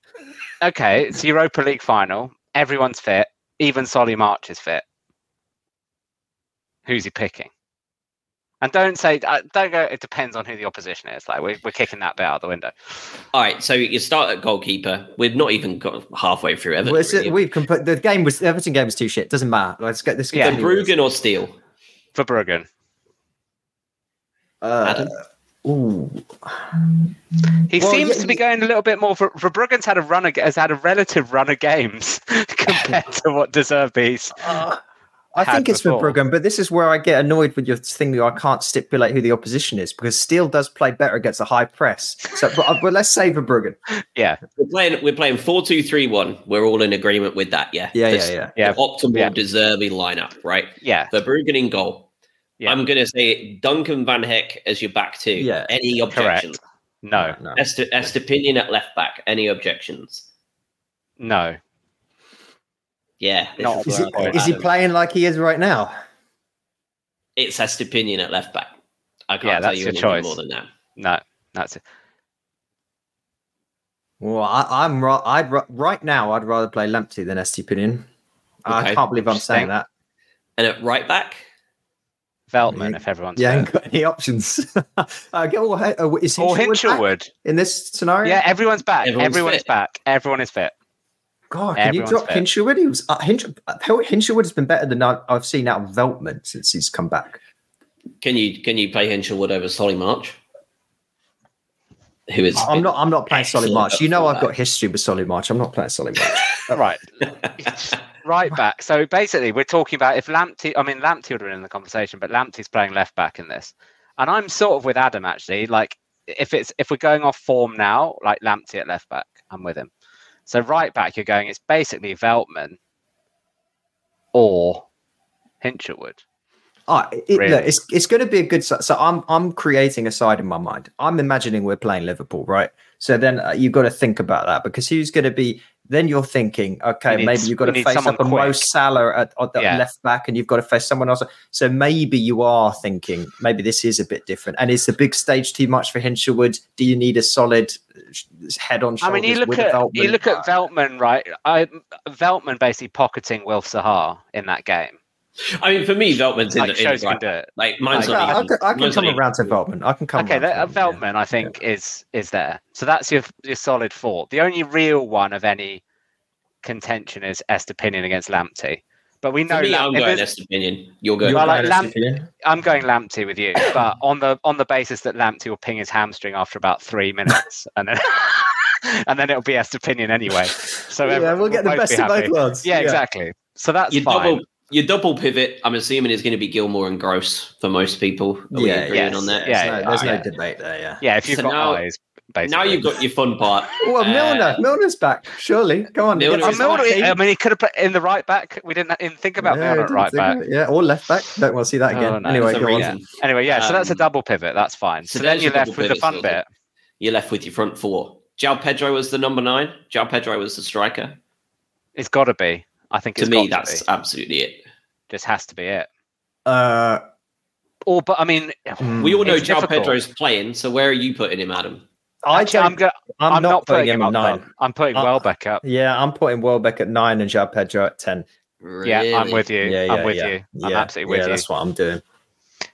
okay, it's Europa League final. Everyone's fit. Even Solly March is fit. Who's he picking? And don't say uh, don't go. It depends on who the opposition is. Like we're, we're kicking that bit out the window. All right, so you start at goalkeeper. We've not even got halfway through Everton. well, really. we've comp- the game was the Everton game was too shit. Doesn't matter. Let's get this. Yeah. So Bruggen or Steele? Verbruggen, Uh, Adam? Ooh. he Well, seems yeah, to be going a little bit more. For, for had a run of, has had a relative run of games *laughs* compared to what De Zerbi's. Uh, I think it's before. Verbruggen, but this is where I get annoyed with your thing that I can't stipulate who the opposition is because Steele does play better against a high press. So, but, uh, but let's say Verbruggen. Yeah, We're playing. We're playing four two three one. We're all in agreement with that. Yeah. Yeah, This- yeah, yeah. Yeah. Optimal Yeah. De Zerbi lineup, right? yeah. Verbruggen in goal. Yeah. I'm going to say Duncan Van Hecke as your back two. Yeah. Any objections? No, no. Esther, Estupiñán at left back. Any objections? no. Yeah. Not Is he, is he playing like he is right now? It's Estupiñán at left back. I can't Yeah, tell that's you your anything choice. more than that. No, that's it. Well, I, I'm ra- I'd right now. I'd rather play Lamptey than Estupiñán. I can't believe I'm saying that. And at right back, Veltman, if everyone's Yeah, I fit. ain't got any options. *laughs* uh, get, all, hey, uh, is Or Hinshelwood back Hinshelwood. in this scenario? Yeah, everyone's back. Everyone's Everyone is back. Everyone is fit. God, can you drop fit. Hinshelwood? He was uh, Hinch- uh, has been better than I- I've seen out of Veltman since he's come back. can you can you play Hinshelwood over Solly March? Who is? I'm not. I'm not playing Solid Excellent March. You know, I've got history with Solid March. I'm not playing Solid March. *laughs* right. *laughs* right back. So basically, we're talking about if Lamptey, I mean, Lamptey would have been in the conversation, but Lamptey's playing left back in this. And I'm sort of with Adam, actually. Like, if it's if we're going off form now, like Lamptey at left back, I'm with him. So right back, you're going, it's basically Veltman or Hinshelwood. Ah, it, Really? look, it's it's going to be a good. So I'm I'm creating a side in my mind. I'm imagining we're playing Liverpool, right? So then uh, you've got to think about that because who's going to be? Then you're thinking, okay, We need maybe s- you've got to face up a Mo quick. Salah at, at the Yeah. left back, and you've got to face someone else. So maybe you are thinking maybe this is a bit different. And is the big stage too much for Hinshelwood? Do you need a solid head on I mean, you look at Veltman? you look at Veltman, right? I Veltman basically pocketing Wilf Zaha in that game. I mean, for me, Veltman's in Like the, in shows the you right. can do it. Like mine's I, not I, even. can, I can mine's come not around to even- Veltman. I can come. Okay, around that, uh, to Veltman, Veltman, I think, is is there. So that's your your solid four. The only real one of any contention is Estupiñán against Lamptey. But we know For me, Lam- I'm going there's- Estupiñán. You're yeah. going. Well, like You're Lam- I'm going Lamptey with you, *coughs* but on the on the basis that Lamptey will ping his hamstring after about three minutes, *laughs* and then *laughs* and then it'll be Estupiñán anyway. So yeah, we'll get the best be of both worlds. Yeah, exactly. So that's Your fine. double your double pivot, I'm assuming, is going to be Gilmour and Gross for most people. Are we Yeah, agreeing yes, on that? yeah, There's, no, there's no alright. debate there. Yeah. Yeah, if you've So got now- eyes, basically. Now you've got your fun part. Well, Uh, Milner, Milner's back. Surely, come on. Milner get Oh, Milner. I mean, he could have put in the right back. We didn't even think about Yeah, Milner at right back. Yeah, or left back. Don't want to see that again. Oh, no, anyway, for some go on. Anyway, yeah, so that's a Um, double pivot. That's fine. so So, then there's you're your left with the pivot fun bit. You're left with your front four. João Pedro was the number nine. João Pedro was the striker. It's got to be. I think To it's me, got to that's absolutely it. Just has to be it. Uh, Or, but I mean, mm, We all know It's João difficult. Pedro's playing, so where are you putting him, Adam? I actually, I'm, don't, go- I'm, I'm, not, putting him at nine. top. I'm putting Uh, Welbeck up. Yeah, I'm putting Welbeck at nine and Joao Pedro at ten. Yeah, I'm with you. Yeah, yeah, I'm with yeah. you. I'm Yeah, absolutely with yeah, you. That's what I'm doing.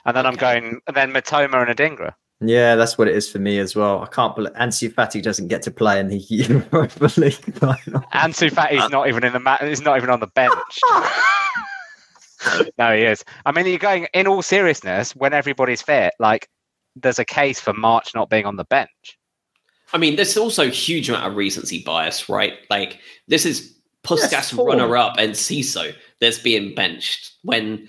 And then I'm going, and then Mitoma and Adingra. Yeah, that's what it is for me as well. I can't believe Ansu Fati doesn't get to play in the Europa League final. Ansu Fati's not even in the mat. He's not even on the bench. *laughs* no, he is. I mean, you're going in all seriousness when everybody's fit. Like, there's a case for March not being on the bench. I mean, there's also a huge amount of recency bias, right? Like, this is Puskas Yes, runner up and CISO that's being benched when uh,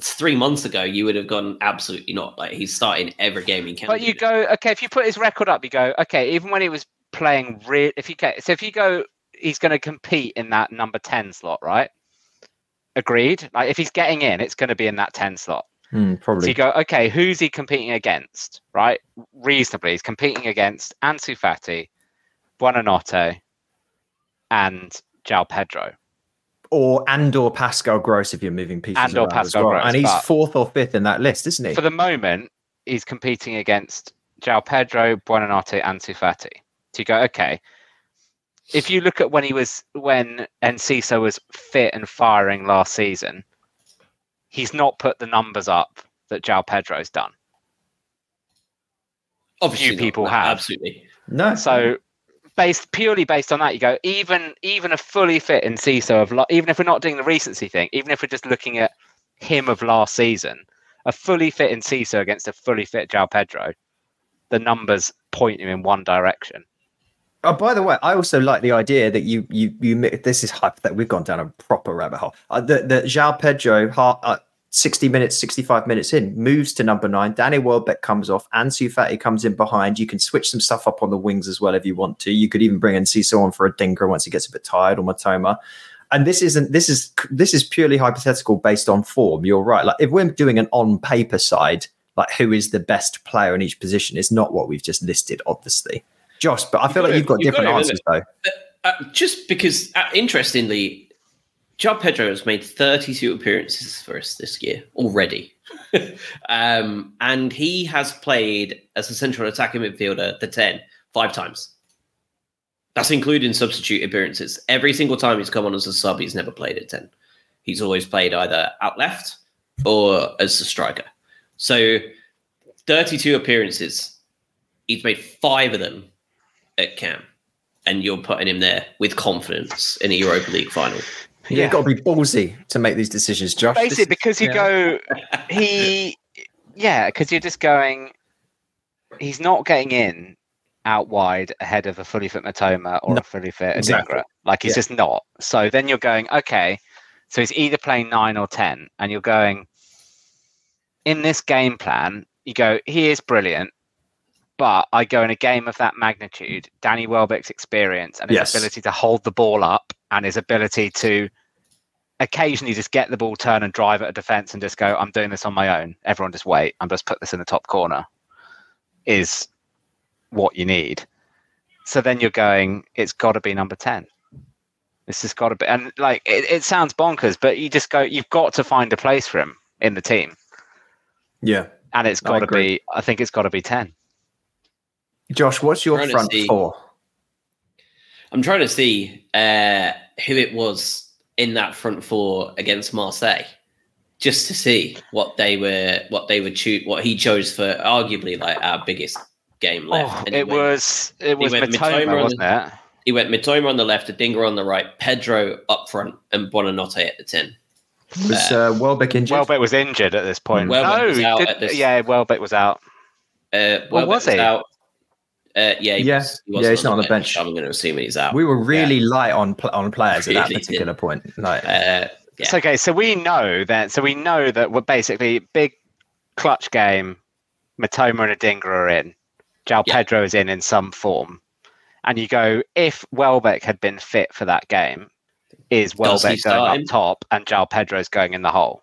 three months ago you would have gone absolutely not. Like, he's starting every game in Canada. But you go, okay, if you put his record up, you go, okay, even when he was playing, re- if you get, so if you go, he's going to compete in that number 10 slot, right? Agreed. Like, if he's getting in, it's going to be in that 10 slot. Hmm, probably. So you go, okay, who's he competing against? Right? Reasonably, he's competing against Ansu Fati, Buonanotte, and João Pedro. Or and or Pascal Gross if you're moving pieces And or around as Pascal well. Gross, and he's fourth or fifth in that list, isn't he? For the moment, he's competing against João Pedro, Buonanotte, and Fati. So you go, okay. If you look at when he was when Enciso was fit and firing last season, he's not put the numbers up that João Pedro's done. Obviously, few people No, have. absolutely. no. So based purely based on that, you go even even a fully fit Enciso of even if we're not doing the recency thing, even if we're just looking at him of last season, a fully fit Enciso against a fully fit João Pedro, the numbers point you in one direction. Oh, by the way, I also like the idea that you you you. This is hypothetical. We've gone down a proper rabbit hole. Uh, that that João Pedro, uh, sixty minutes, sixty five minutes in, moves to number nine. Danny Welbeck comes off. Ansu Fati comes in behind. You can switch some stuff up on the wings as well if you want to. You could even bring in Cecil on for a dinker once he gets a bit tired or Mitoma. And this isn't. This is this is purely hypothetical based on form. You're right. Like if we're doing an on paper side, like who is the best player in each position, it's not what we've just listed, obviously. Josh, but I feel like you've got You've got different it, answers though. Uh, just because, uh, interestingly, Joao Pedro has made 32 appearances for us this year already. *laughs* um, and he has played as a central attacking midfielder, the 10, five times. That's including substitute appearances. Every single time he's come on as a sub, he's never played at 10. He's always played either out left or as a striker. So 32 appearances. He's made five of them at Cam. And you're putting him there with confidence in a Europa League final. Yeah. You've got to be ballsy to make these decisions, Josh. Basically, is- because you yeah. go, *laughs* he, yeah, because you're just going, he's not getting in out wide ahead of a fully fit Mitoma or No, a fully fit Adingra. exactly. Like he's Yeah. just not. So then you're going, okay, so he's either playing nine or 10, and you're going, in this game plan, you go, he is brilliant. But I go in a game of that magnitude, Danny Welbeck's experience and his Yes. ability to hold the ball up and his ability to occasionally just get the ball, turn and drive at a defense and just go, I'm doing this on my own. Everyone just wait. I'm just put this in the top corner is what you need. So then you're going, it's got to be number 10. This has got to be, and like it, it sounds bonkers, but you just go, you've got to find a place for him in the team. yeah. And it's got to be, I think it's got to be 10. Josh, what's your front see. four? I'm trying to see uh, who it was in that front four against Marseille, just to see what they were, what they would choose, what he chose for arguably like our biggest game left. Oh, And it went- was, it was went Matoma, Mitoma on wasn't it? He went Mitoma on the left, Adingra on the right, Pedro up front, and Buonanotte at the ten. Was uh, Welbeck injured? Welbeck was injured at this point. Welbeck no, was out did- at this- yeah, Welbeck was out. Uh, Well, Welbeck was he? out. Uh, yeah, he Yeah. was- he Yeah, wasn't not on the bench. I'm going to assume he's out. We were really light on pl- on players at that Really particular point. Like, uh, Yeah. So, okay, so we know that. So we know that we're basically big clutch game. Mitoma and Adingra are in. João Yeah. Pedro is in in some form, and you go if Welbeck had been fit for that game, is Welbeck going start up him? top and João Pedro's going in the hole?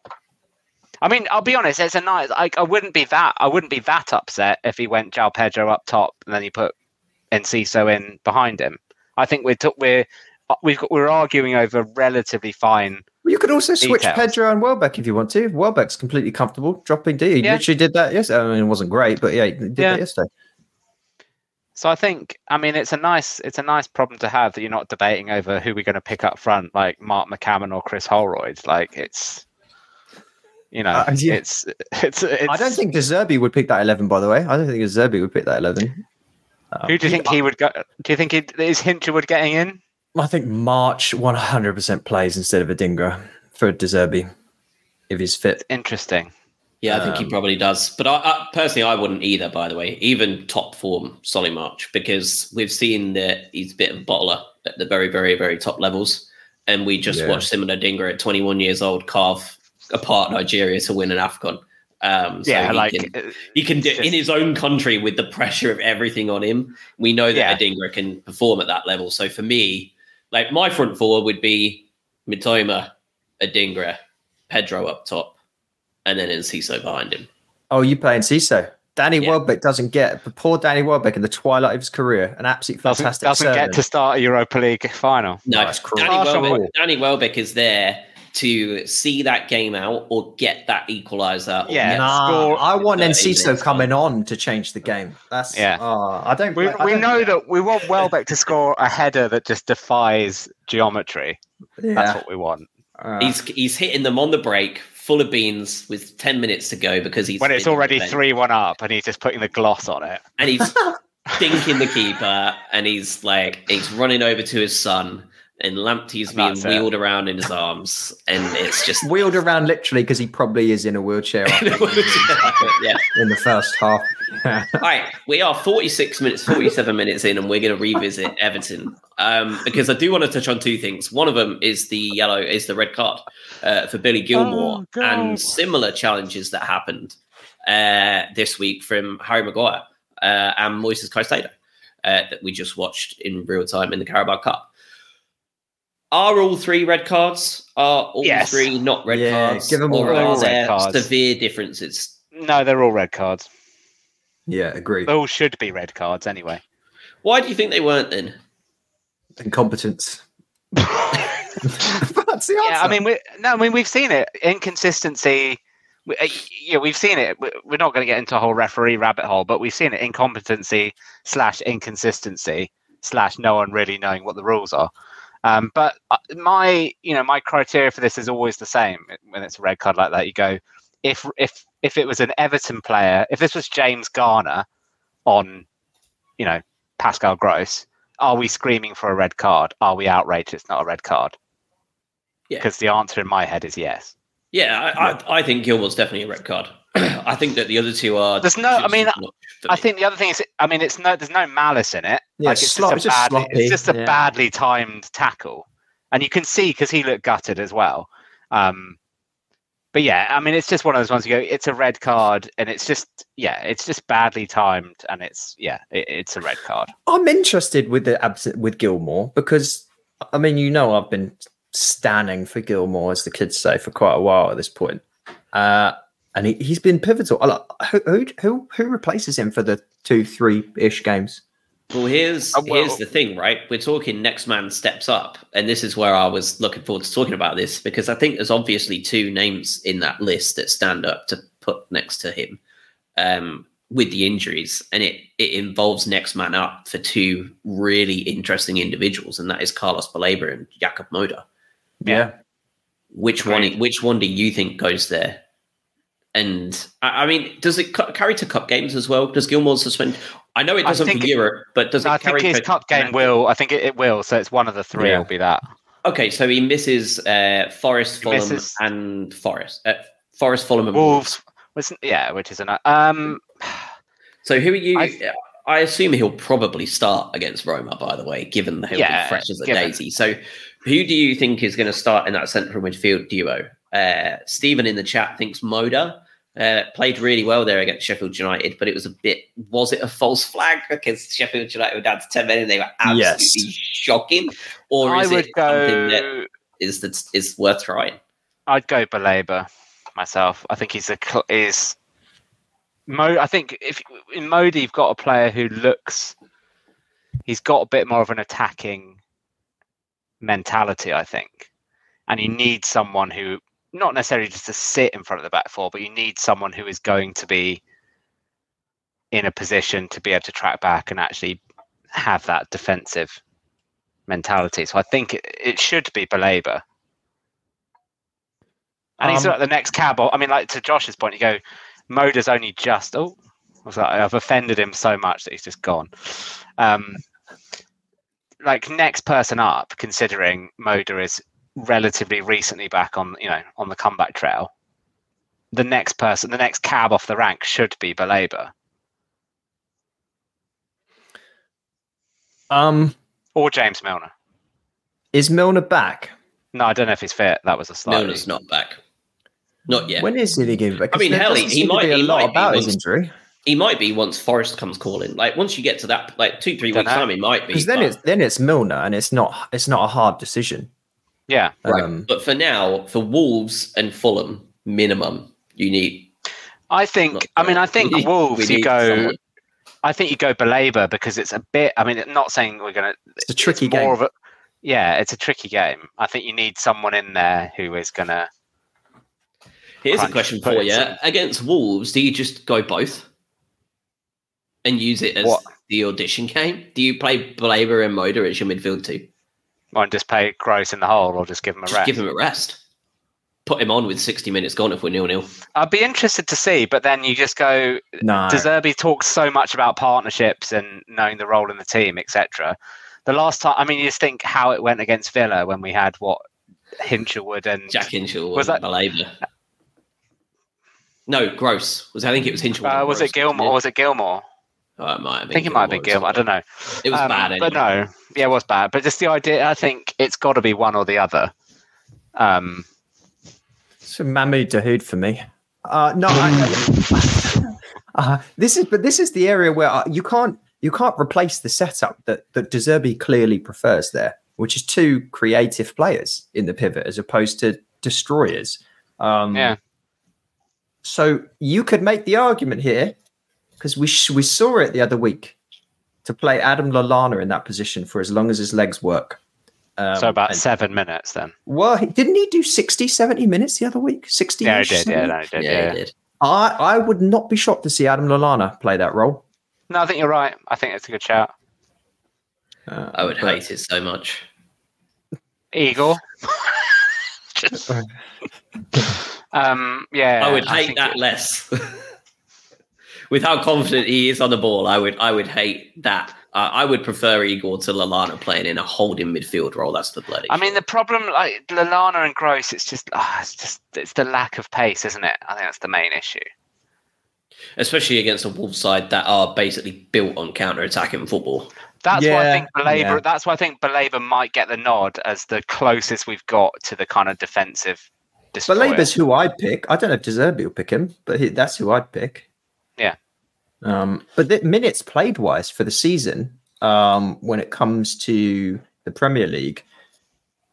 I mean, I'll be honest. It's a nice. I, I wouldn't be that. I wouldn't be that upset if he went João Pedro up top and then he put Enciso in behind him. I think we're t- we're we've got, we're arguing over relatively fine you could also switch Pedro and Welbeck if you want to. Welbeck's completely comfortable dropping D. He Yeah. literally did that yesterday. I mean, it wasn't great, but yeah, he did Yeah. that yesterday. So I think, I mean, it's a nice, it's a nice problem to have that you're not debating over who we're going to pick up front, like Mark McCammon or Chris Holroyd. Like it's, you know, Uh, yeah. it's, it's, *laughs* it's. I don't think De Zerbi would pick that 11, by the way. I don't think De Zerbi would pick that 11. Um, Who do you think he would go? Do you think he, is Hinshelwood getting in? I think March 100% plays instead of a Adingra for De Zerbi if he's fit. Interesting. Yeah, I think he Um, probably does. But I, I personally, I wouldn't either. By the way, even top form Solly March, because we've seen that he's a bit of a bottler at the very, very, very top levels, and we just Yeah. watched him and Adingra at 21 years old carve apart Nigeria to win an Afcon. Um, so yeah, he like can, uh, he can do it's in his own country with the pressure of everything on him. We know that Yeah. Adingra can perform at that level. So for me, like my front four would be Mitoma, Adingra, Pedro up top, and then Enciso behind him. Oh, you playing CISO? Danny Yeah. Welbeck doesn't get, but poor Danny Welbeck in the twilight of his career, an absolute doesn't, fantastic doesn't get to start a Europa League final. No, Oh, that's cruel. Danny, Welbeck, Danny Welbeck is there to see that game out or get that equaliser. Yeah. get Nah, score- I want Enciso coming on to change the game. That's Yeah. Oh, I don't. We, I we don't- know that we want Welbeck to score a header that just defies geometry. Yeah. That's what we want. Uh, He's he's hitting them on the break, full of beans, with ten minutes to go because he's When it's already three one up and he's just putting the gloss on it. and he's *laughs* dinking the keeper, and he's like he's running over to his son, and Lamptey's And being that's it. wheeled around in his arms, and it's just *laughs* wheeled around literally because he probably is in a wheelchair I think, *laughs* yeah. in the first half. *laughs* All right, we are 46 minutes, 47 minutes in, and we're going to revisit Everton um, because I do want to touch on two things. One of them is the yellow, is the red card uh, for Billy Gilmour, Oh, and similar challenges that happened uh, this week from Harry Maguire uh, and Moises Caicedo uh, that we just watched in real time in the Carabao Cup. Are all three red cards? Are all Yes. three not red Yeah, cards? give 'em all or red- are all red there cards. severe differences? No, they're all red cards. yeah, agreed. They all should be red cards anyway. Why do you think they weren't then? Incompetence. *laughs* That's the answer. Yeah, I mean, we, no, I mean we've seen it. Inconsistency. We, uh, yeah, we've seen it. We- We're not going to get into a whole referee rabbit hole, but we've seen it. Incompetency slash inconsistency slash no one really knowing what the rules are. Um, but uh, my, you know, my criteria for this is always the same. When it's a red card like that, you go, if if if it was an Everton player, if this was James Garner on, you know, Pascal Gross, are we screaming for a red card? Are we outraged it's not a red card? Yeah. Because the answer in my head is yes. Yeah, I, I, I think Gilmour's definitely a red card. *clears throat* I think that the other two are. There's no- I mean, not I think the other thing is, I mean, it's no, there's no malice in it. Yeah, like it's slop- just it's a just badly, sloppy, it's just a yeah. badly timed tackle, and you can see because he looked gutted as well. Um, but yeah, I mean, it's just one of those ones. You go, it's a red card, and it's just yeah, it's just badly timed, and it's yeah, it, it's a red card. I'm interested with the absent with Gilmour because I mean, you know, I've been standing for Gilmour, as the kids say, for quite a while at this point. Uh, and he, he's been pivotal. I like- Who, who who who replaces him for the two, three ish games? Well, here's Uh, well- here's the thing, right? We're talking next man steps up, and this is where I was looking forward to talking about this because I think there's obviously two names in that list that stand up to put next to him um, with the injuries, and it it involves next man up for two really interesting individuals, and that is Carlos Baleba and Jakub Moder. Yeah. Which Agreed. one? Which one do you think goes there? And I, I mean, does it carry to cup games as well? Does Gilmour suspend? I know it doesn't for Europe, but does it I carry? think his cup game will. I think it, it will. So it's one of the three. Yeah. Will be that. Okay, so he misses uh, Forest, Fulham, misses- and Forest. Uh, Forest, Fulham, and Wolves. Was, yeah, which is an um. So who are you? I- I assume he'll probably start against Roma. By the way, given that he'll Yeah, be fresh as a daisy. So, who do you think is going to start in that central midfield duo? Uh, Stephen in the chat thinks Moder. Uh, played really well there against Sheffield United, but it was a bit. Was it a false flag because Sheffield United were down to ten men and they were absolutely Yes. shocking, or I is it something that go. is that is worth trying? I'd go Baleba myself. I think he's a is. Mo, I think if in Modi you've got a player who looks, he's got a bit more of an attacking mentality. I think, and you need someone who not necessarily just to sit in front of the back four, but you need someone who is going to be in a position to be able to track back and actually have that defensive mentality. So I think it, it should be Baleba. And he's Um, at the next cab. I mean, like to Josh's point, you go, Moder's only just. Oh, I I've offended him so much that he's just gone. Um, like next person up, considering Moder is relatively recently back on, you know, on the comeback trail. The next person, the next cab off the rank should be Baleba Um, or James Milner. is Milner back? No, I don't know if he's fit. That was a slightly. Milner's not back, not yet. When is he going back? I mean, 'Cause there hell, he- doesn't he seem to might- be a he lot might be his injury. he might be once Forest comes calling. Like once you get to that, like two, three weeks know. time, he might be. Because then but- it's then it's Milner, and it's not it's not a hard decision. Yeah, right. Um, but for now, for Wolves and Fulham, minimum you need. I think. Not I mean, I think *laughs* need- Wolves. You go. someone. I think you go Baleba because it's a bit. I mean, not saying we're gonna. it's a tricky it's more game. of a. Yeah, it's a tricky game. I think you need someone in there who is gonna. Here's a question for you: in. Against Wolves, do you just go both and use it as What? the audition game? Do you play Baleba and Moder as your midfield two? Won't just pay Gross in the hole or just give him a rest. Just rest. give him a rest. Put him on with 60 minutes gone if we're nil nil. I'd be interested to see, but then you just go. No, De Zerbi talks so much about partnerships and knowing the role in the team, etc. The last time, I mean, you just think how it went against Villa when we had what Hinshelwood and Jack Hinshaw Was was that- that Baleba? No, Gross was. I think it was Hinshaw. uh, and was it Gross, Gilmour? wasn't Was it Gilmour? Oh, it might have I been. think it might have been Gilmour. I don't know. It was Um, bad. Anyway. But no, yeah, it was bad. But just the idea, I think it's got to be one or the other. Um, it's Mahmoud Dahoud for me. Uh, no, I, *laughs* uh, this is but this is the area where uh, you can't you can't replace the setup that that De Zerbi clearly prefers there, which is two creative players in the pivot as opposed to destroyers. Um, Yeah. So you could make the argument here because we sh- we saw it the other week to play Adam Lallana in that position for as long as his legs work. Um, so about and- seven minutes then. well, didn't he do 60, 70 minutes the other week? 60 Yeah, he did. Yeah, no, he did. Yeah, Yeah, he did. I, I would not be shocked to see Adam Lallana play that role. No, I think you're right. I think it's a good shout. Uh, I would but- hate it so much. Eagle. *laughs* *laughs* Just- um, yeah, I would hate think that it- less. *laughs* With how confident he is on the ball, I would I would hate that. Uh, I would prefer Igor to Lallana playing in a holding midfield role. That's the bloody. I mean, the problem, like Lallana and Gross, it's just, ah, it's just, it's the lack of pace, isn't it? I think that's the main issue. especially against a Wolves side that are basically built on counter attacking football. That's why I think Baleba. yeah. That's why I think Baleba might get the nod as the closest we've got to the kind of defensive. But destroyer. Labour's who I'd pick. I don't know if De Zerbi will pick him, but he, that's who I'd pick. Um, but the minutes played wise for the season, um, when it comes to the Premier League,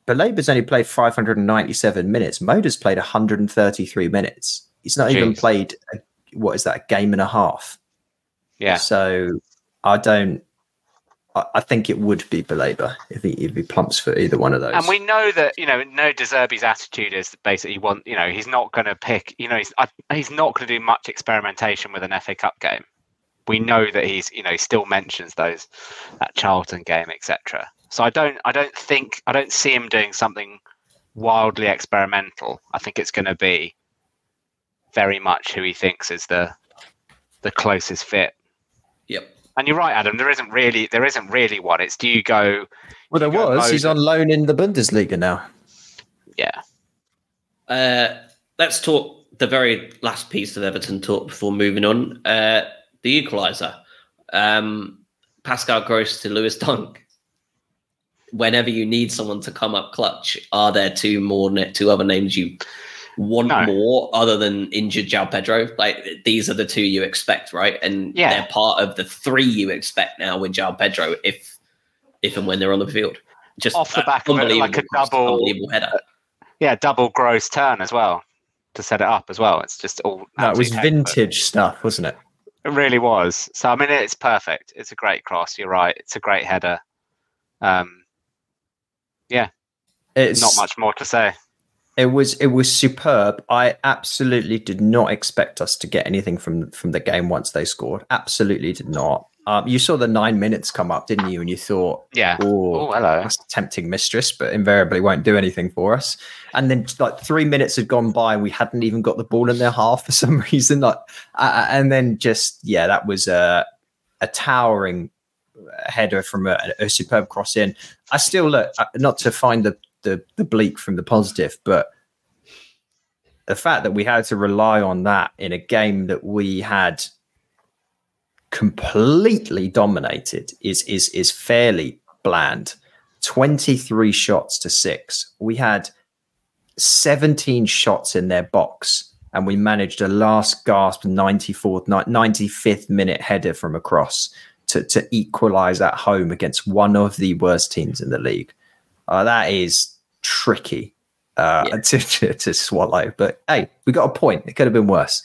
Baleba's only played 597 minutes. Moder's played 133 minutes. He's not even played, a, what is that, a game and a half. Yeah, So I don't. I, I think it would be Baleba if he if he plumps for either one of those. and we know that you know, no Deserbi's attitude is basically want you know he's not going to pick you know he's I, he's not going to do much experimentation with an FA Cup game. We know that he's you know he still mentions those that Charlton game etc. So I don't I don't think I don't see him doing something wildly experimental. I think it's going to be very much who he thinks is the the closest fit. Yep. And you're right, Adam. There isn't really there isn't really one. It's do you go well, there you go was. He's on loan in the Bundesliga now. yeah Uh, let's talk the very last piece of Everton talk before moving on. Uh, the equaliser. Um, Pascal Gross to Lewis Dunk. Whenever you need someone to come up clutch, are there two more two other names you want No. more other than injured João Pedro? Like these are the two you expect, right? And Yeah. they're part of the three you expect now with João Pedro if if and when they're on the field. Just Off the uh, back of it, like a double- unbelievable header. Yeah, double gross turn as well to set it up as well. It's just all. No, it was absolute textbook. vintage stuff, wasn't it? It really was. So I mean, it's perfect. It's a great cross. You're right. It's a great header. Um, yeah, It's not much more to say. It was it was superb. I absolutely did not expect us to get anything from from the game once they scored. Absolutely did not. Um, you saw the nine minutes come up, didn't you? And you thought, Yeah. "Oh, hello. that's a tempting mistress," but invariably won't do anything for us. And then like three minutes had gone by, and we hadn't even got the ball in their half *laughs* for some reason. Like, uh, and then just yeah, that was a a towering header from a, a superb cross in. I still look uh, not to find the, the the bleak from the positive, but the fact that we had to rely on that in a game that we had completely dominated is is is fairly bland. 23 shots to 6. We had 17 shots in their box and we managed a last gasp 94th ni- 95th minute header from across to to equalize at home against one of the worst teams in the league. Uh, that is tricky uh, Yeah. *laughs* to, to, to swallow. But hey, we got a point. It could have been worse.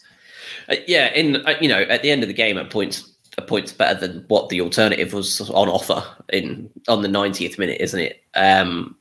Uh, yeah, in uh, you know, at the end of the game, at point's point's better than what the alternative was on offer in on the 90th minute, isn't it? Um,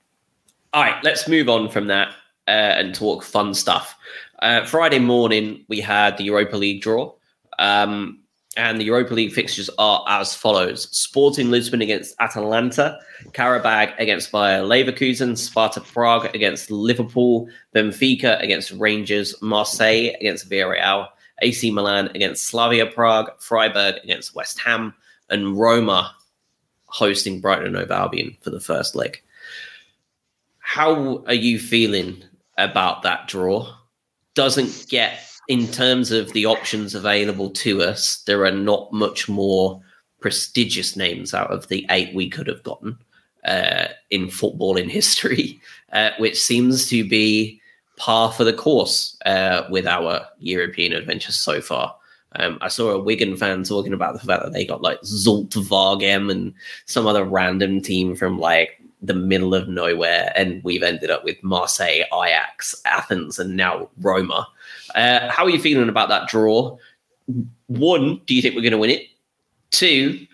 all right, let's move on from that uh, and talk fun stuff. Uh, Friday morning, we had the Europa League draw, um, and the Europa League fixtures are as follows: Sporting Lisbon against Atalanta, Qarabag against Bayer Leverkusen, Sparta Prague against Liverpool, Benfica against Rangers, Marseille against Villarreal. AC Milan against Slavia Prague, Freiburg against West Ham, and Roma hosting Brighton and Hove Albion for the first leg. How are you feeling about that draw? Doesn't get in terms of the options available to us. There are not much more prestigious names out of the eight we could have gotten uh, in football in history, *laughs* uh, which seems to be par for the course uh, with our European adventures so far. Um, I saw a Wigan fan talking about the fact that they got like Zulte Waregem and some other random team from like the middle of nowhere, and we've ended up with Marseille, Ajax, Athens, and now Roma. Uh, how are you feeling about that draw? One, do you think we're going to win it? Two,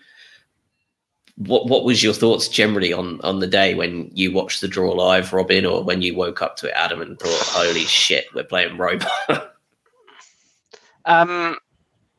what what was your thoughts generally on on the day when you watched the draw live, Robin, or when you woke up to it, Adam, and thought, "Holy shit, we're playing Roma"? *laughs* Um,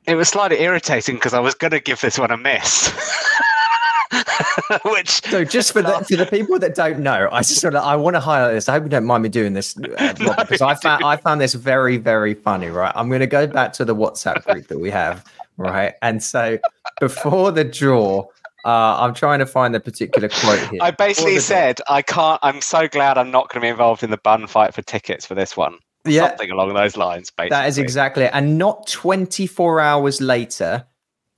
it was slightly irritating because I was going to give this one a miss. *laughs* Which So just for the for the people that don't know, I just sort of I want to highlight this. I hope you don't mind me doing this, uh, *laughs* Rob, because I found I found this very very funny. Right, I'm going to go back to the WhatsApp group that we have, right, and so before the draw, uh, I'm trying to find the particular quote here. I basically Before the draw- said, I can't. I'm so glad I'm not going to be involved in the bun fight for tickets for this one. yeah, Something along those lines. Basically, that is exactly it. And not 24 hours later,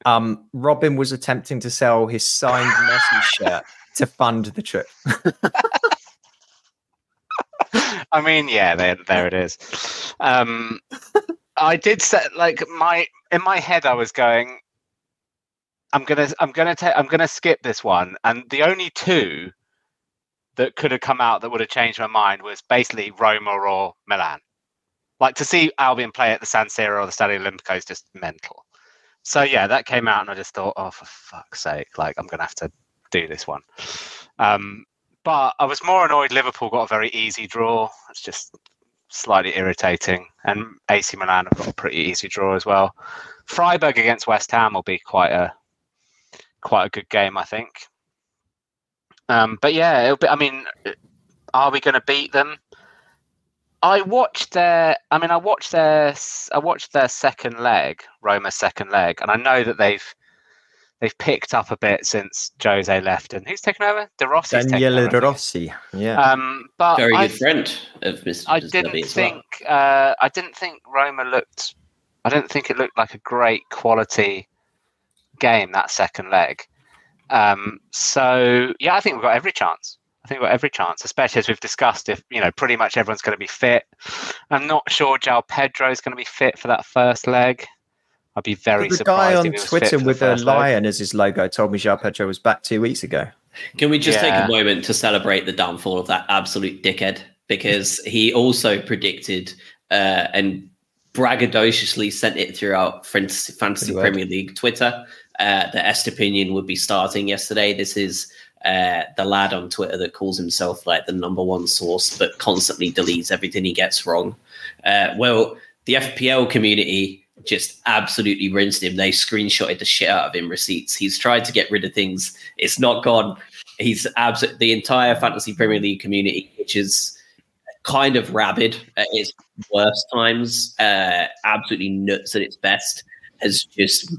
um, Robin was attempting to sell his signed *laughs* Messi shirt to fund the trip. *laughs* I mean, yeah, there, there it is. Um, I did set like my in my head. I was going. I'm gonna, I'm gonna take, I'm gonna skip this one, and the only two that could have come out that would have changed my mind was basically Roma or Milan. Like to see Albion play at the San Siro or the Stadio Olimpico is just mental. So yeah, that came out, and I just thought, oh, for fuck's sake, like I'm gonna have to do this one. Um, but I was more annoyed Liverpool got a very easy draw. It's just slightly irritating. And AC Milan have got a pretty easy draw as well. Freiburg against West Ham will be quite a quite a good game, I think. Um, but yeah, it'll be. I mean, are we going to beat them? I watched their. I mean, I watched their. s- I watched their second leg, Roma's second leg, and I know that they've they've picked up a bit since Jose left. And who's taken over? De Rossi's taken Daniele De. Rossi. Yeah. Um, but Very I good friend of Mr. I didn't as well. think uh, I didn't think Roma looked. I didn't think it looked like a great quality game that second leg. Um, so yeah, I think we've got every chance. I think we've got every chance, especially as we've discussed. If you know, pretty much everyone's going to be fit. I'm not sure João Pedro is going to be fit for that first leg. I'd be very the surprised. guy on if he was Twitter for the with a first leg. lion as his logo told me João Pedro was back two weeks ago. Can we just Yeah. take a moment to celebrate the downfall of that absolute dickhead? Because *laughs* he also predicted uh, and braggadociously sent it throughout Fantasy, Fantasy Premier League Twitter uh, that Estupiñán would be starting yesterday. This is uh, the lad on Twitter that calls himself like the number one source, but constantly deletes everything he gets wrong. Uh, well, the FPL community just absolutely rinsed him. They screenshotted the shit out of him receipts. He's tried to get rid of things. It's not gone. He's absolutely the entire fantasy Premier League community, which is kind of rabid at its worst times, uh, absolutely nuts at its best, has just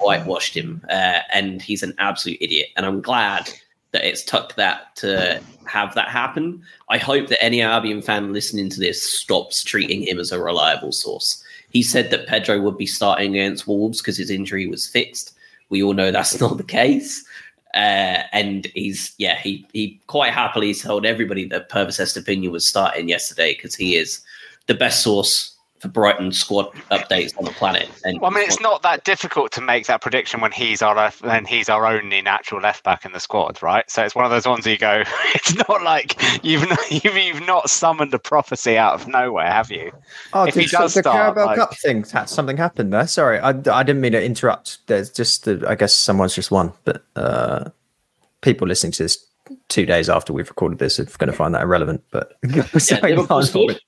whitewashed him, uh, and he's an absolute idiot. And I'm glad that it's took that to have that happen. I hope that any Albion fan listening to this stops treating him as a reliable source. He said that Pedro would be starting against Wolves because his injury was fixed. We all know that's *laughs* not the case. Uh, and he's yeah he he quite happily told everybody that Pervis Estupiñán was starting yesterday because he is the best source for Brighton squad updates on the planet. And Well, I mean, it's not that difficult to make that prediction when he's our left, when he's our only natural left back in the squad, right? So it's one of those ones where you go, *laughs* it's not like you've not, *laughs* you've, you've not summoned a prophecy out of nowhere, have you? Oh, If he did- so does the start, Carabao like- Cup thing, something happened there. Sorry, I, I didn't mean to interrupt. There's just, the, I guess someone's just won, but uh, people listening to this two days after we've recorded this are going to find that irrelevant. But *laughs* Sorry, Liverpool go on. scored.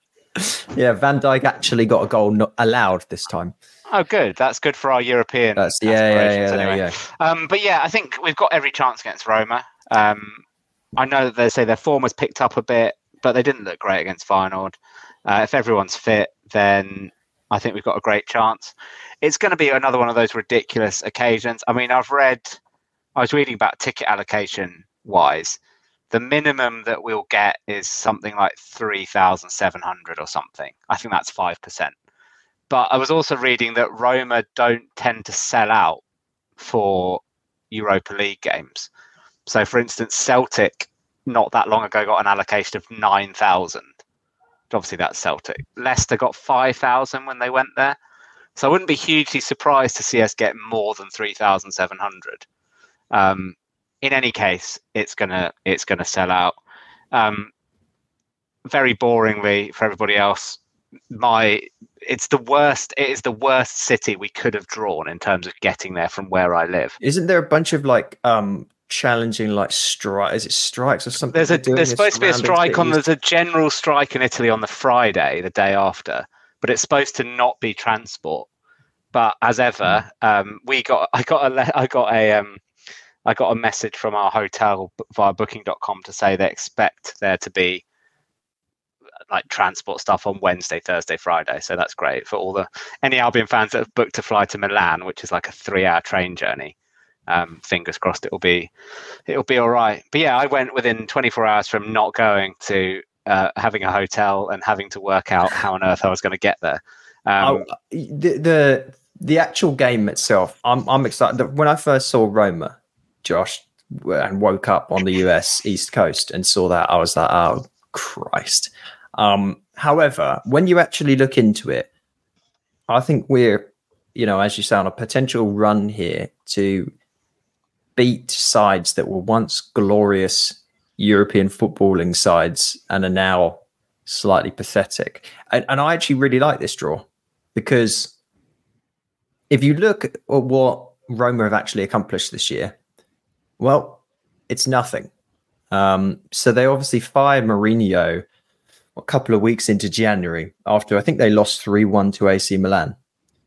Yeah, Van Dijk actually got a goal not allowed this time. Oh, good. That's good for our European. That's yeah, yeah, yeah. anyway. go. Um, but yeah, I think we've got every chance against Roma. Um, I know that they say their form has picked up a bit, but they didn't look great against Feyenoord. Uh, if everyone's fit, then I think we've got a great chance. It's going to be another one of those ridiculous occasions. I mean, I've read, I was reading about ticket allocation wise. The minimum that we'll get is something like 3,700 or something. I think that's 5%. But I was also reading that Roma don't tend to sell out for Europa League games. So, for instance, Celtic not that long ago got an allocation of 9,000. Obviously, that's Celtic. Leicester got 5,000 when they went there. So, I wouldn't be hugely surprised to see us get more than 3,700. Um, in any case, it's gonna it's gonna sell out. Um, very boringly for everybody else, my it's the worst. It is the worst city we could have drawn in terms of getting there from where I live. Isn't there a bunch of like um challenging like strike? Is it strikes or something? There's a there's supposed to be a strike on. There's a general strike in Italy on the Friday, the day after, but it's supposed to not be transport. But as ever, um, we got I got a le- I got a um, I got a message from our hotel via Booking.com to say they expect there to be like transport stuff on Wednesday, Thursday, Friday. So that's great for all the any Albion fans that have booked to fly to Milan, which is like a three-hour train journey. Um, fingers crossed it'll be it'll be all right. But yeah, I went within 24 hours from not going to uh, having a hotel and having to work out how on earth I was going to get there. Um, Oh, the, the the actual game itself, I'm I'm excited. When I first saw Roma, Josh, and woke up on the US East Coast and saw that, I was like, oh Christ. Um, however, when you actually look into it, I think we're, you know, as you say, on a potential run here to beat sides that were once glorious European footballing sides and are now slightly pathetic. And, and I actually really like this draw because if you look at what Roma have actually accomplished this year, well, it's nothing. Um, so they obviously fired Mourinho a couple of weeks into January after I think they lost 3 1 to AC Milan.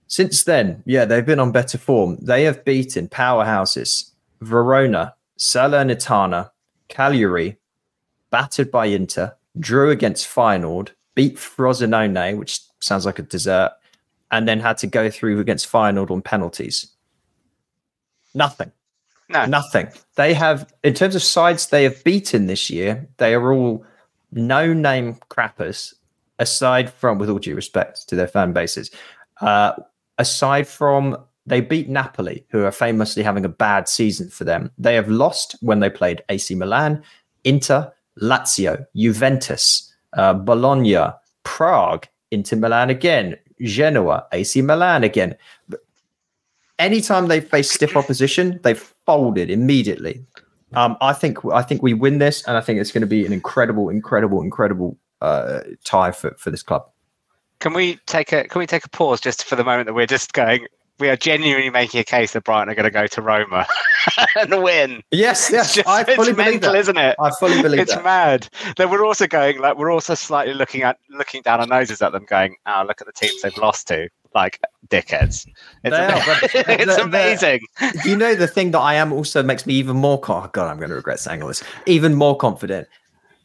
Since then, yeah, they've been on better form. They have beaten powerhouses Verona, Salernitana, Cagliari, battered by Inter, drew against Feyenoord, beat Frosinone, which sounds like a dessert, and then had to go through against Feyenoord on penalties. Nothing. No, Nothing. They have, in terms of sides they have beaten this year, they are all no name crappers, aside from, with all due respect to their fan bases, uh, aside from They beat Napoli, who are famously having a bad season for them. They have lost when they played AC Milan, Inter, Lazio, Juventus, uh, Bologna, Prague, Inter Milan again, Genoa, AC Milan again. Anytime they face stiff opposition, they've folded immediately. Um, I think I think we win this, and I think it's going to be an incredible, incredible, incredible uh, tie for, for this club. Can we take a Can we take a pause just for the moment that we're just going? We are genuinely making a case that Brighton are going to go to Roma *laughs* and win. Yes, yes, It's, just, I fully believe mental, that. isn't it? I fully believe it's that. mad. Then we're also going like we're also slightly looking at looking down our noses at them, going, "Oh, look at the teams they've lost to, like dickheads." It's, are, *laughs* it's amazing. you know the thing that I am also makes me even more. Oh God, I'm going to regret saying all this. Even more confident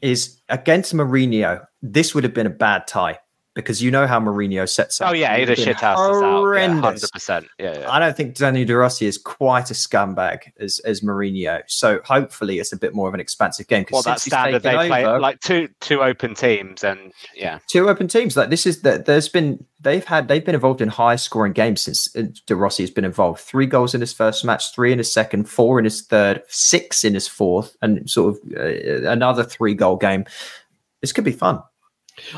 is against Mourinho. This would have been a bad tie because you know how Mourinho sets up. Oh yeah, he'd have shit house horrendous. Hundred percent. Yeah, yeah. I don't think Daniel De Rossi is quite a scumbag as as Mourinho. So hopefully it's a bit more of an expansive game. Well, that since he's standard they taken play like two two open teams, and yeah, two open teams. Like this is that there's been they've had they've been involved in high scoring games since uh, De Rossi has been involved. Three goals in his first match, three in his second, four in his third, six in his fourth, and sort of uh, another three goal game. This could be fun.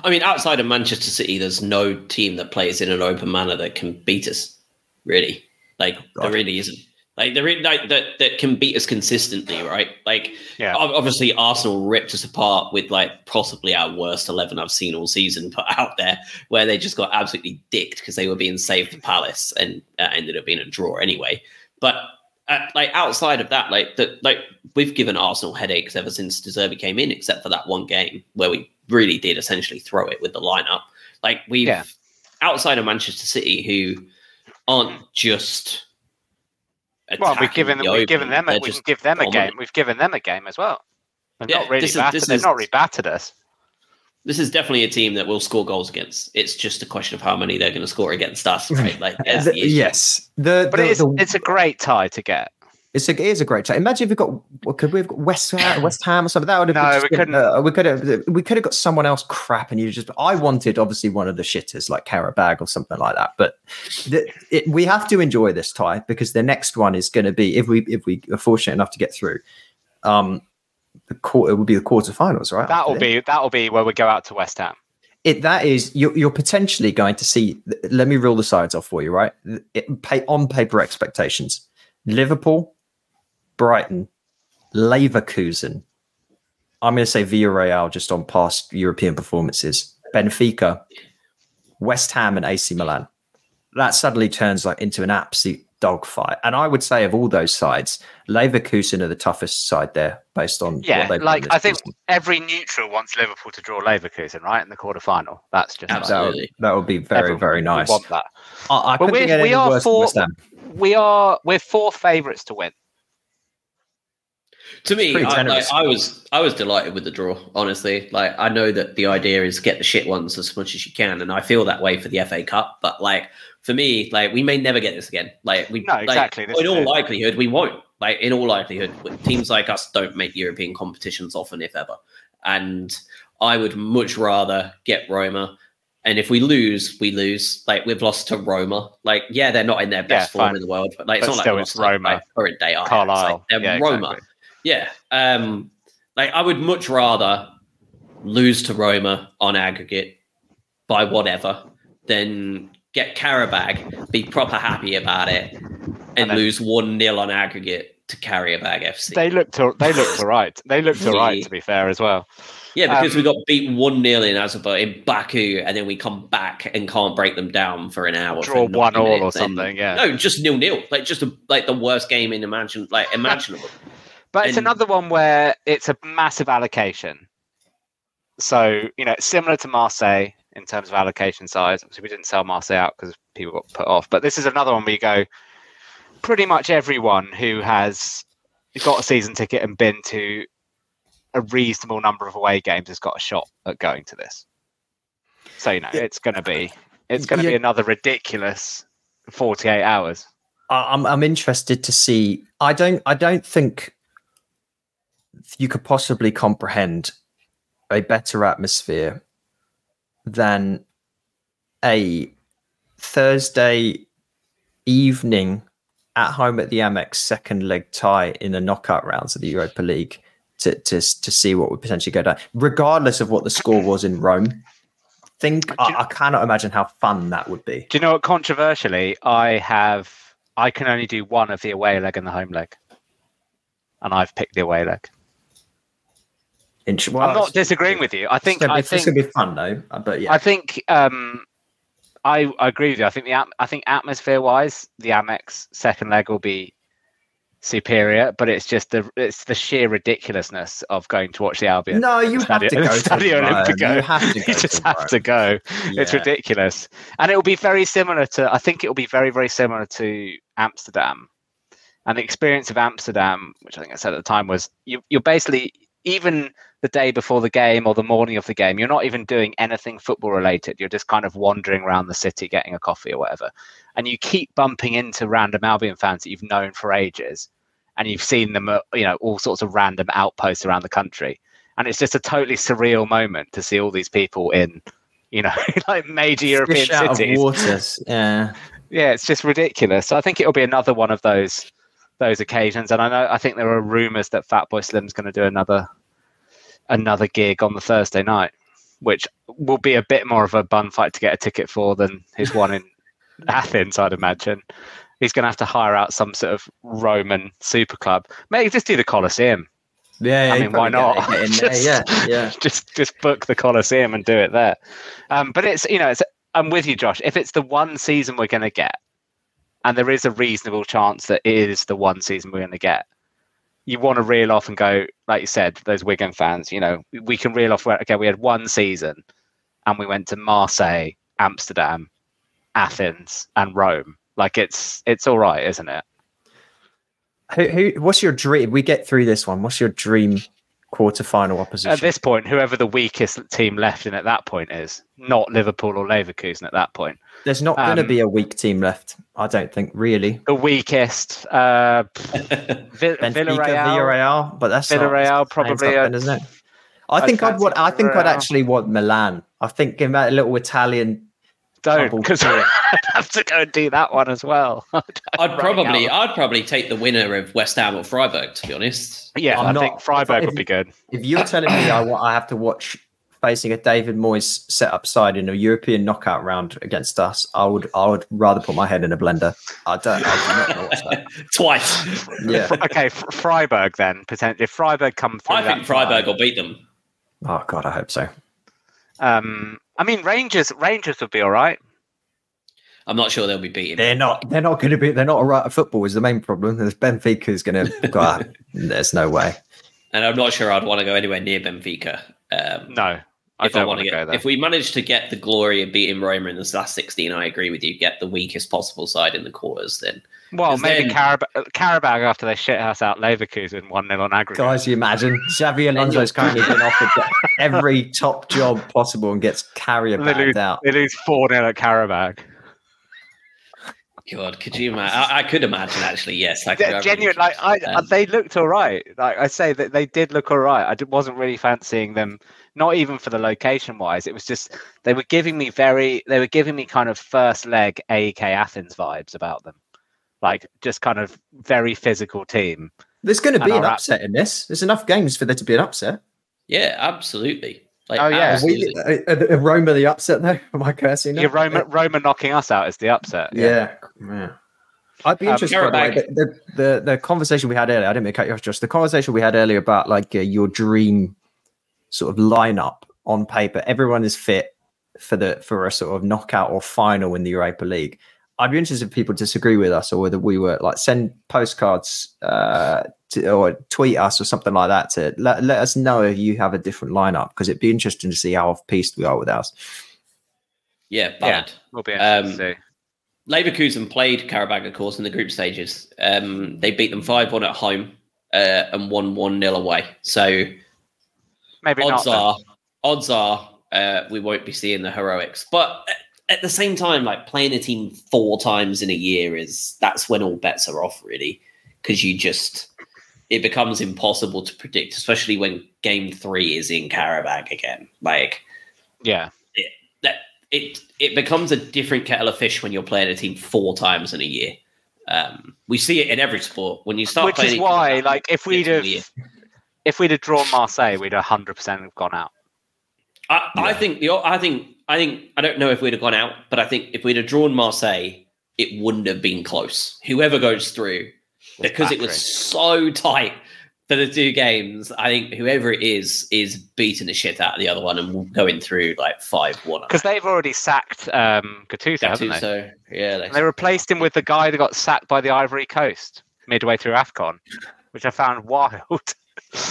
I mean, outside of Manchester City, there's no team that plays in an open manner that can beat us. Really, like there really isn't. Like there, really- like that that can beat us consistently, right? Like yeah. obviously Arsenal ripped us apart with like possibly our worst eleven I've seen all season put *laughs* out there, where they just got absolutely dicked because they were being saved to Palace and uh, ended up being a draw anyway. But uh, like outside of that, like that, like we've given Arsenal headaches ever since De Zerbi came in, except for that one game where we really did essentially throw it with the lineup. Like we've Yeah. outside of Manchester City, who aren't just. Well, we've given them, the we've given them, a, we can just give them a game. We've given them a game as well. They've Yeah, not really this is- battered. this they've is- not really battered us. This is definitely a team that will score goals against. It's just a question of how many they're going to score against us, right? Like, *laughs* The- the yes, the, But the, it's the- it's a great tie to get. It's a, it is a great chat. Imagine if we got what could we have got West Ham, West Ham or something? That would have No, we been- couldn't. Uh, we could have we could have got someone else crap, and you just. I wanted obviously one of the shitters like Qarabag or something like that. But the, it, we have to enjoy this tie because the next one is going to be if we if we are fortunate enough to get through. Um, the quarter it will be the quarterfinals, right? That'll be that'll be where we go out to West Ham. it. That is you're, you're potentially going to see. Let me rule the sides off for you, right? It, pay on paper expectations: Liverpool, Brighton, Leverkusen. I'm going to say Villarreal just on past European performances. Benfica, West Ham, and AC Milan. That suddenly turns like into an absolute dogfight. And I would say of all those sides, Leverkusen are the toughest side there, based on Yeah, what they've like I think season. every neutral wants Liverpool to draw Leverkusen, right, in the quarterfinal. That's just like- that would, Absolutely. that would be very very nice. Want that. I, I But couldn't we're- get any worse than for- West Ham. We are we're four favourites to win. To me, I, like. I was I was delighted with the draw. Honestly, like I know that the idea is get the shit ones as much as you can, and I feel that way for the FA Cup. But like for me, like we may never get this again. Like we, No, like, exactly, this in is all it. likelihood, we won't. Like in all likelihood, teams like us don't make European competitions often, if ever. And I would much rather get Roma. And if we lose, we lose. Like we've lost to Roma. Like yeah, they're not in their best Yeah, form fine. in the world, but like it's But not like still, we it's lost to, like, Roma. like, current day Carlisle. Like, they're yeah, Roma. exactly. Yeah. Um, like I would much rather lose to Roma on aggregate by whatever than get Qarabag, be proper happy about it, and, And then- lose one 0 on aggregate to Qarabag FC. They looked all, they looked *laughs* all right. They looked all right, to be fair, as well. yeah, because um, we got beaten one 0 in Azerbaijan in Baku, and then we come back and can't break them down for an hour. Draw one all or minutes, something, yeah. No, just nil nil. Like just a, like the worst game in imagine like imaginable. *laughs* But it's And- another one where it's a massive allocation. So, you know, it's similar to Marseille in terms of allocation size. Obviously, we didn't sell Marseille out because people got put off. But this is another one where you go, pretty much everyone who has got a season ticket and been to a reasonable number of away games has got a shot at going to this. So, you know, it's going to be, it's going to Yeah. be another ridiculous 48 hours. I- I'm I'm interested to see. I don't I don't think you could possibly comprehend a better atmosphere than a Thursday evening at home at the Amex second leg tie in the knockout rounds of the Europa League to to to see what would potentially go down, regardless of what the score was in Rome. Think I, I cannot imagine how fun that would be. Do you know what? Controversially, I have I can only do one of the away leg and the home leg, and I've picked the away leg. Int- I'm not disagreeing with you. I think I be, think it's gonna be fun though. uh, But yeah, I think um, I, I agree with you. I think the at- I think atmosphere wise, the Amex second leg will be superior, but it's just the it's the sheer ridiculousness of going to watch the Albion. no, you have to go. *laughs* Stadio to. You have to *laughs* go. you just to have Rome. to go. It's ridiculous, and it will be very similar to. I think it will be very very similar to Amsterdam, and the experience of Amsterdam, which I think I said at the time, was you, you're basically even the day before the game or the morning of the game, you're not even doing anything football related. You're just kind of wandering around the city, getting a coffee or whatever, and you keep bumping into random Albion fans that you've known for ages, and you've seen them at you know all sorts of random outposts around the country and it's just a totally surreal moment to see all these people in you know *laughs* like major european Fish out cities of waters. Yeah. yeah it's just ridiculous so i think it'll be another one of those those occasions and i know i think there are rumors that fatboy slim's going to do another another gig on the thursday night which will be a bit more of a bun fight to get a ticket for than his one in *laughs* athens i'd imagine he's going to have to hire out some sort of roman super club maybe just do the colosseum Yeah, I mean, why not? get- get in there, Just- *laughs* Yeah, yeah. just just book the Colosseum and do it there. Um, but it's you know it's I'm with you, Josh. If it's the one season we're going to get, and there is a reasonable chance that it is the one season we're going to get, you want to reel off and go like you said, those Wigan fans. You know, we can reel off where okay, we had one season, and we went to Marseille, Amsterdam, Athens, and Rome. Like it's it's all right, isn't it? Who, who, what's your dream? We get through this one. What's your dream quarterfinal opposition? At this point, whoever the weakest team left in at that point is, not Liverpool or Leverkusen at that point. There's not going to um, be a weak team left. I don't think really. The weakest, uh, *laughs* Benfica, Villarreal. Villarreal, but that's not- Villarreal, that's probably names a- then, isn't it? I I'd think I'd want. I think I'd actually want Milan. I think give that a little Italian. Don't, because. *laughs* I'd have to go and do that one as well. *laughs* I'd probably, out. I'd probably take the winner of West Ham or Freiburg, to be honest. Yeah, I'm i not- think Freiburg if- would be good. If you're telling me I, wa- I have to watch facing a David Moyes set up side in a European knockout round against us, I would. I would rather put my head in a blender. I don't. I'm not going to that. Twice. Yeah. *laughs* Okay, Freiburg then potentially. If Freiburg come through, I that think Freiburg final- will beat them. Oh God, I hope so. Um, I mean, Rangers. Rangers would be all right. I'm not sure they'll be beating. They're not. They're not going to be. They're not all right at football. Is the main problem. There's Benfica's going *laughs* to. God, there's no way. And I'm not sure I'd want to go anywhere near Benfica. Um, No, I if I don't want want to to get, go there. if we manage to get the glory of beating Roma in this last 16, I agree with you. Get the weakest possible side in the quarters, then well, 'cause maybe then- Carab- uh, Carabao after they shit house out Leverkusen one 0 on aggregate. Guys, you imagine Xabi Alonso's currently been offered *laughs* every top job possible and gets carrier They lose, bagged out. they lose four 0 at Carabao. God, could you imagine? I, I could imagine actually. Yes, I could. I really genuine, like I, they looked all right. Like I say that they did look all right. I d- wasn't really fancying them, not even for the location wise. It was just they were giving me very, they were giving me kind of first leg AEK Athens vibes about them, like just kind of very physical team. There's going to be an our- upset in this. There's enough games for there to be an upset. yeah, absolutely. Like, Oh, yeah. Are, we, are, are Roma the upset though? *laughs* Am I cursing? now? Yeah, Roma, Roma knocking us out is the upset. Yeah. yeah. I'd be Um, interested. by the, way, the, the, the the conversation we had earlier. I didn't mean to cut you off, Josh. The conversation we had earlier about like uh, your dream sort of lineup on paper. Everyone is fit for the for a sort of knockout or final in the Europa League. I'd be interested if people disagree with us or whether we were like send postcards uh, to, or tweet us or something like that to let, let us know if you have a different lineup because it'd be interesting to see how off piste we are with ours. yeah, Yeah. valid. We'll be Um, to see. Leverkusen played Karabakh, of course, in the group stages. Um, they beat them 5 1 at home uh, and won 1 0 away. So Maybe odds not. then. are, odds are uh, we won't be seeing the heroics. But at- the same time, like playing a team four times in a year is that's when all bets are off, really, because you just it becomes impossible to predict, especially when game three is in Karabakh again. Like Yeah. that it it becomes a different kettle of fish when you're playing a team four times in a year. Um, we see it in every sport when you start. Which playing is why, like, if we'd have if we'd have drawn Marseille, we'd hundred percent have gone out. I, I think the I think I think I don't know if we'd have gone out, but I think if we'd have drawn Marseille, it wouldn't have been close. Whoever goes through, because it was so tight for the two games, I think whoever it is is beating the shit out of the other one and going through like five one. because they've already sacked um, Gattuso, haven't they? so yeah, And they replaced him with the guy that got sacked by the Ivory Coast midway through Afcon, which I found *laughs* wild.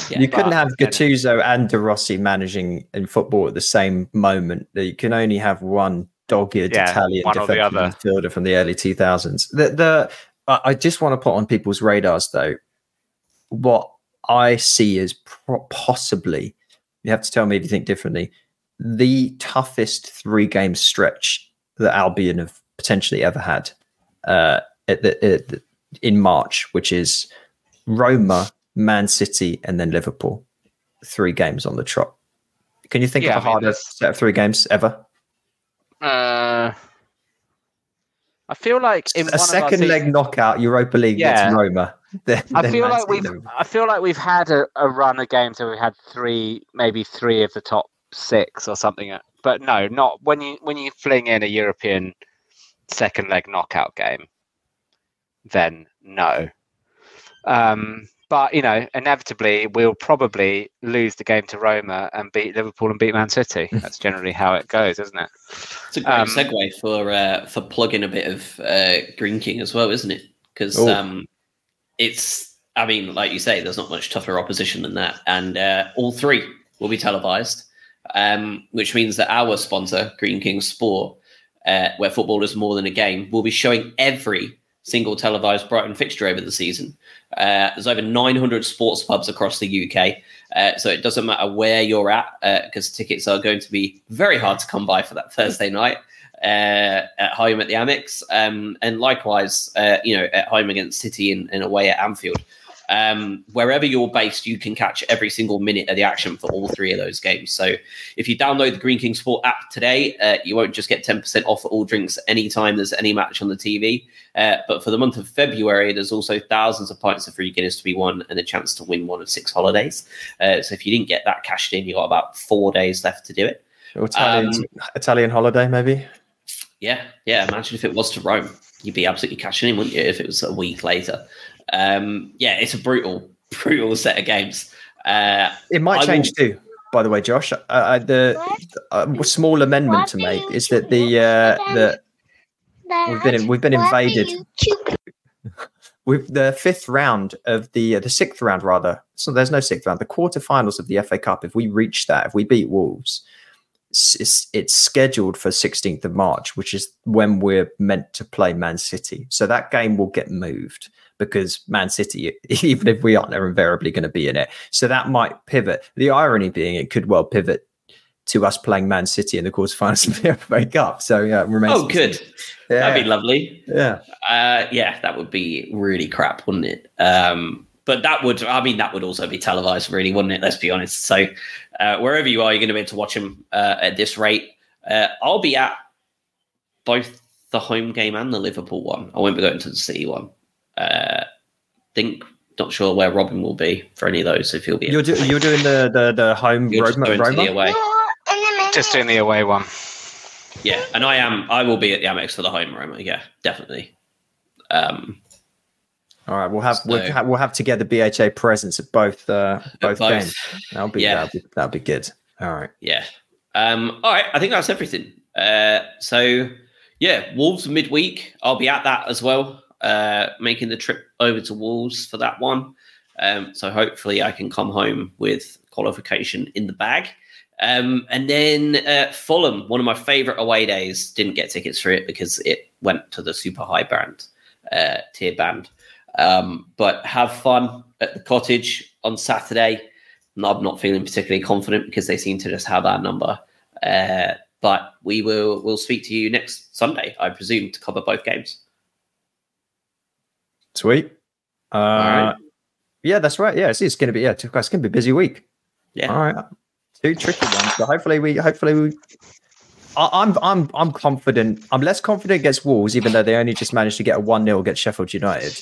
Yeah, you couldn't have Gattuso and De Rossi managing in football at the same moment. You can only have one dogged Yeah, Italian one midfielder from the early 2000s. The, the I I just want to put on people's radars though what I see is pro- possibly. You have to tell me if you think differently. The toughest three game stretch that Albion have potentially ever had uh, at the, at the, in March, which is Roma, Man City, and then Liverpool. Three games on the trot. Can you think Yeah, of a I mean, harder set of three games ever? Uh, I feel like a second seasons- leg knockout Europa League Yeah. against Roma. *laughs* Then- I then feel Man like City, we've Liverpool. I feel like we've had a, a run of games where we had three, maybe three of the top six or something. But no, not when you when you fling in a European second leg knockout game. Then no. Um, but you know, inevitably we'll probably lose the game to Roma and beat Liverpool and beat Man City. *laughs* That's generally how it goes, isn't it? It's a great Um, segue for uh, for plugging a bit of uh, Greene King as well, isn't it? Because um, it's, I mean, like you say, there's not much tougher opposition than that, and uh, all three will be televised, um, which means that our sponsor, Greene King Sport, uh, where football is more than a game, will be showing every single televised Brighton fixture over the season. Uh, there's over 900 sports pubs across the UK. Uh, so it doesn't matter where you're at because tickets are going to be very hard to come by for that Thursday night uh, at home at the Amex, um, and likewise, uh, you know, at home against City and, and away at Anfield. Um, wherever you're based, you can catch every single minute of the action for all three of those games. So if you download the Greene King Sport app today, uh, you won't just get 10% off all drinks anytime there's any match on the TV. Uh, but for the month of February, there's also thousands of pints of free Guinness to be won and a chance to win one of six holidays. Uh, so if you didn't get that cashed in, you got about four days left to do it. Italian, Um, Italian holiday, maybe. Yeah, yeah. Imagine if it was to Rome, you'd be absolutely cashing in, wouldn't you? If it was a week later. Um, yeah, it's a brutal, *laughs* brutal set of games. Uh, It might I change too. By the way, Josh, uh, the uh, small amendment to make is that the uh, the we've been we've been invaded. *laughs* With the fifth round of the uh, the sixth round rather, so there's no sixth round. The quarterfinals of the FA Cup. If we reach that, if we beat Wolves, it's, it's scheduled for 16th of March, which is when we're meant to play Man City. So that game will get moved because Man City, *laughs* even if we aren't, are invariably going to be in it. So that might pivot. The irony being, it could well pivot to us playing Man City in the quarterfinals *laughs* of the FA Cup. So yeah, it remains. oh, good. Yeah, That'd be lovely. yeah. Uh, yeah, that would be really crap, wouldn't it? Um, but that would, I mean, that would also be televised, really, wouldn't it? Let's be honest. So uh, wherever you are, you're going to be able to watch them uh, at this rate. Uh, I'll be at both the home game and the Liverpool one. I won't be going to the City one. Uh, think, not sure where Robin will be for any of those. If he'll be, You're, do, you're doing the the, the home You're just Roma. the away. Just doing the away one. Yeah, and I am. I will be at the Amex for the home Roma. Yeah, definitely. Um, All right, we'll have we'll, So- ha- we'll have together BHA presence at both uh, both, both. games. That'll be, Yeah. that'll be that'll be good. All right. Yeah. Um, all right. I think that's everything. Uh, so, yeah, Wolves midweek. I'll be at that as well, uh, making the trip over to Wolves for that one. Um, so, hopefully, I can come home with qualification in the bag. Um, and then uh, Fulham, one of my favorite away days, didn't get tickets for it because it went to the super high band uh, tier band. Um, but have fun at the cottage on Saturday. I'm not feeling particularly confident because they seem to just have our number. Uh, but we will we'll speak to you next Sunday, I presume, to cover both games. Sweet. Uh, right. Yeah, that's right. Yeah, it's, it's going to be yeah, it's going to be a busy week. Yeah. All right. Two tricky ones, but hopefully we hopefully we. I, I'm I'm I'm confident. I'm less confident against Wolves, even though they only just managed to get a one 0 against Sheffield United.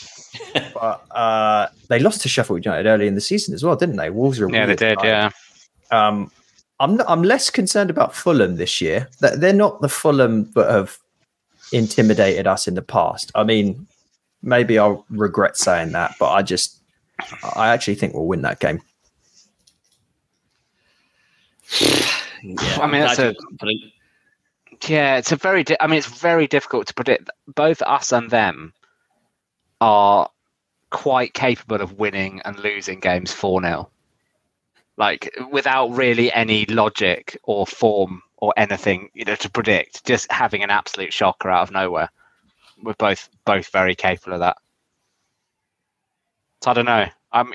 *laughs* but uh, they lost to Sheffield United early in the season as well, didn't they? Wolves are Yeah, they did. Yeah. Um, I'm I'm less concerned about Fulham this year. That they're not the Fulham that have intimidated us in the past. I mean, maybe I'll regret saying that, but I just I actually think we'll win that game. *sighs* Yeah, I mean, that's a- Yeah, it's a very. Di- I mean, it's very difficult to predict. Both us and them are quite capable of winning and losing games four 0 like without really any logic or form or anything, you know, to predict. Just having an absolute shocker out of nowhere. We're both both very capable of that. So I don't know. I'm.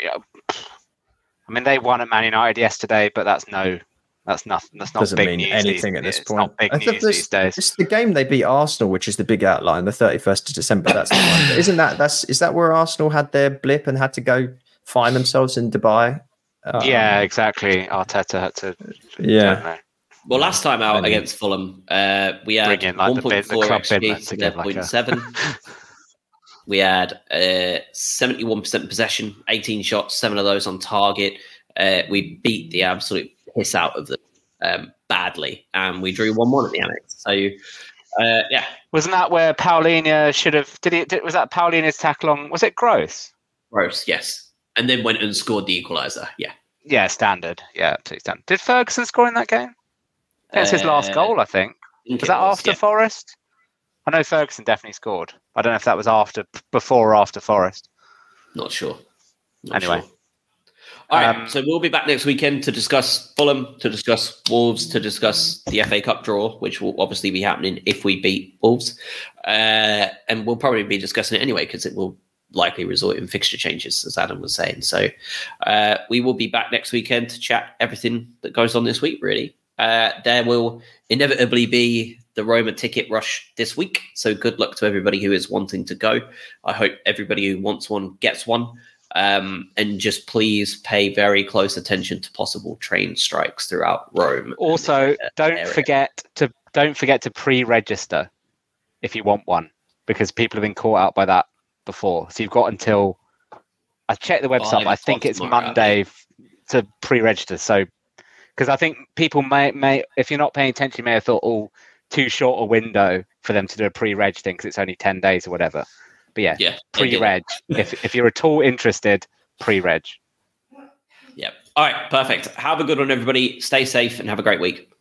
I mean, they won at Man United yesterday, but that's no. That's nothing. That's not Doesn't big mean news anything these- at this it's point. Not big I news this- these days. It's the game they beat Arsenal, which is the big outline, the 31st of December. That's the one. Isn't that that's is that where Arsenal had their blip and had to go find themselves in Dubai? Um, yeah, exactly. Arteta had to. Yeah. Don't know. Well, last time out against Fulham, uh, we had Bring in, like, the bin- the 1.4 club XG man to to their like, a- 0.7. *laughs* we had uh, 71% possession, 18 shots, seven of those on target. Uh, we beat the absolute piss out of them um, badly, and we drew 1 1 at the Amex. So, uh, yeah, Wasn't that where Palhinha should have? Did he? Did, was that Palhinha's tackle on? Was it gross? gross, yes. And then went and scored the equaliser. Yeah. Yeah, standard. Yeah, absolutely standard. Did Ferguson score in that game? That's his last Uh, goal, I think. Was that after yeah. Forest? I know Ferguson definitely scored. I don't know if that was after, before or after Forest. Not sure. Not Anyway. sure. All right, Um, so we'll be back next weekend to discuss Fulham, to discuss Wolves, to discuss the FA Cup draw, which will obviously be happening if we beat Wolves, uh, and we'll probably be discussing it anyway because it will likely result in fixture changes, as Adam was saying. So uh, we will be back next weekend to chat everything that goes on this week. Really, uh, there will inevitably be the Roma ticket rush this week. So good luck to everybody who is wanting to go. I hope everybody who wants one gets one. Um, and just please pay very close attention to possible train strikes throughout Rome. Also, uh, don't area. forget to don't forget to pre-register if you want one, because people have been caught out by that before. So you've got until I checked the website. I think it's tomorrow, Monday to pre-register. So because I think people may may if you're not paying attention, you may have thought, oh, too short a window for them to do a pre-reg thing because it's only ten days or whatever. But yeah, yeah, they did it. pre-reg. if if you're at all interested, pre-reg. Yep. All right, perfect. Have a good one, everybody. Stay safe and have a great week.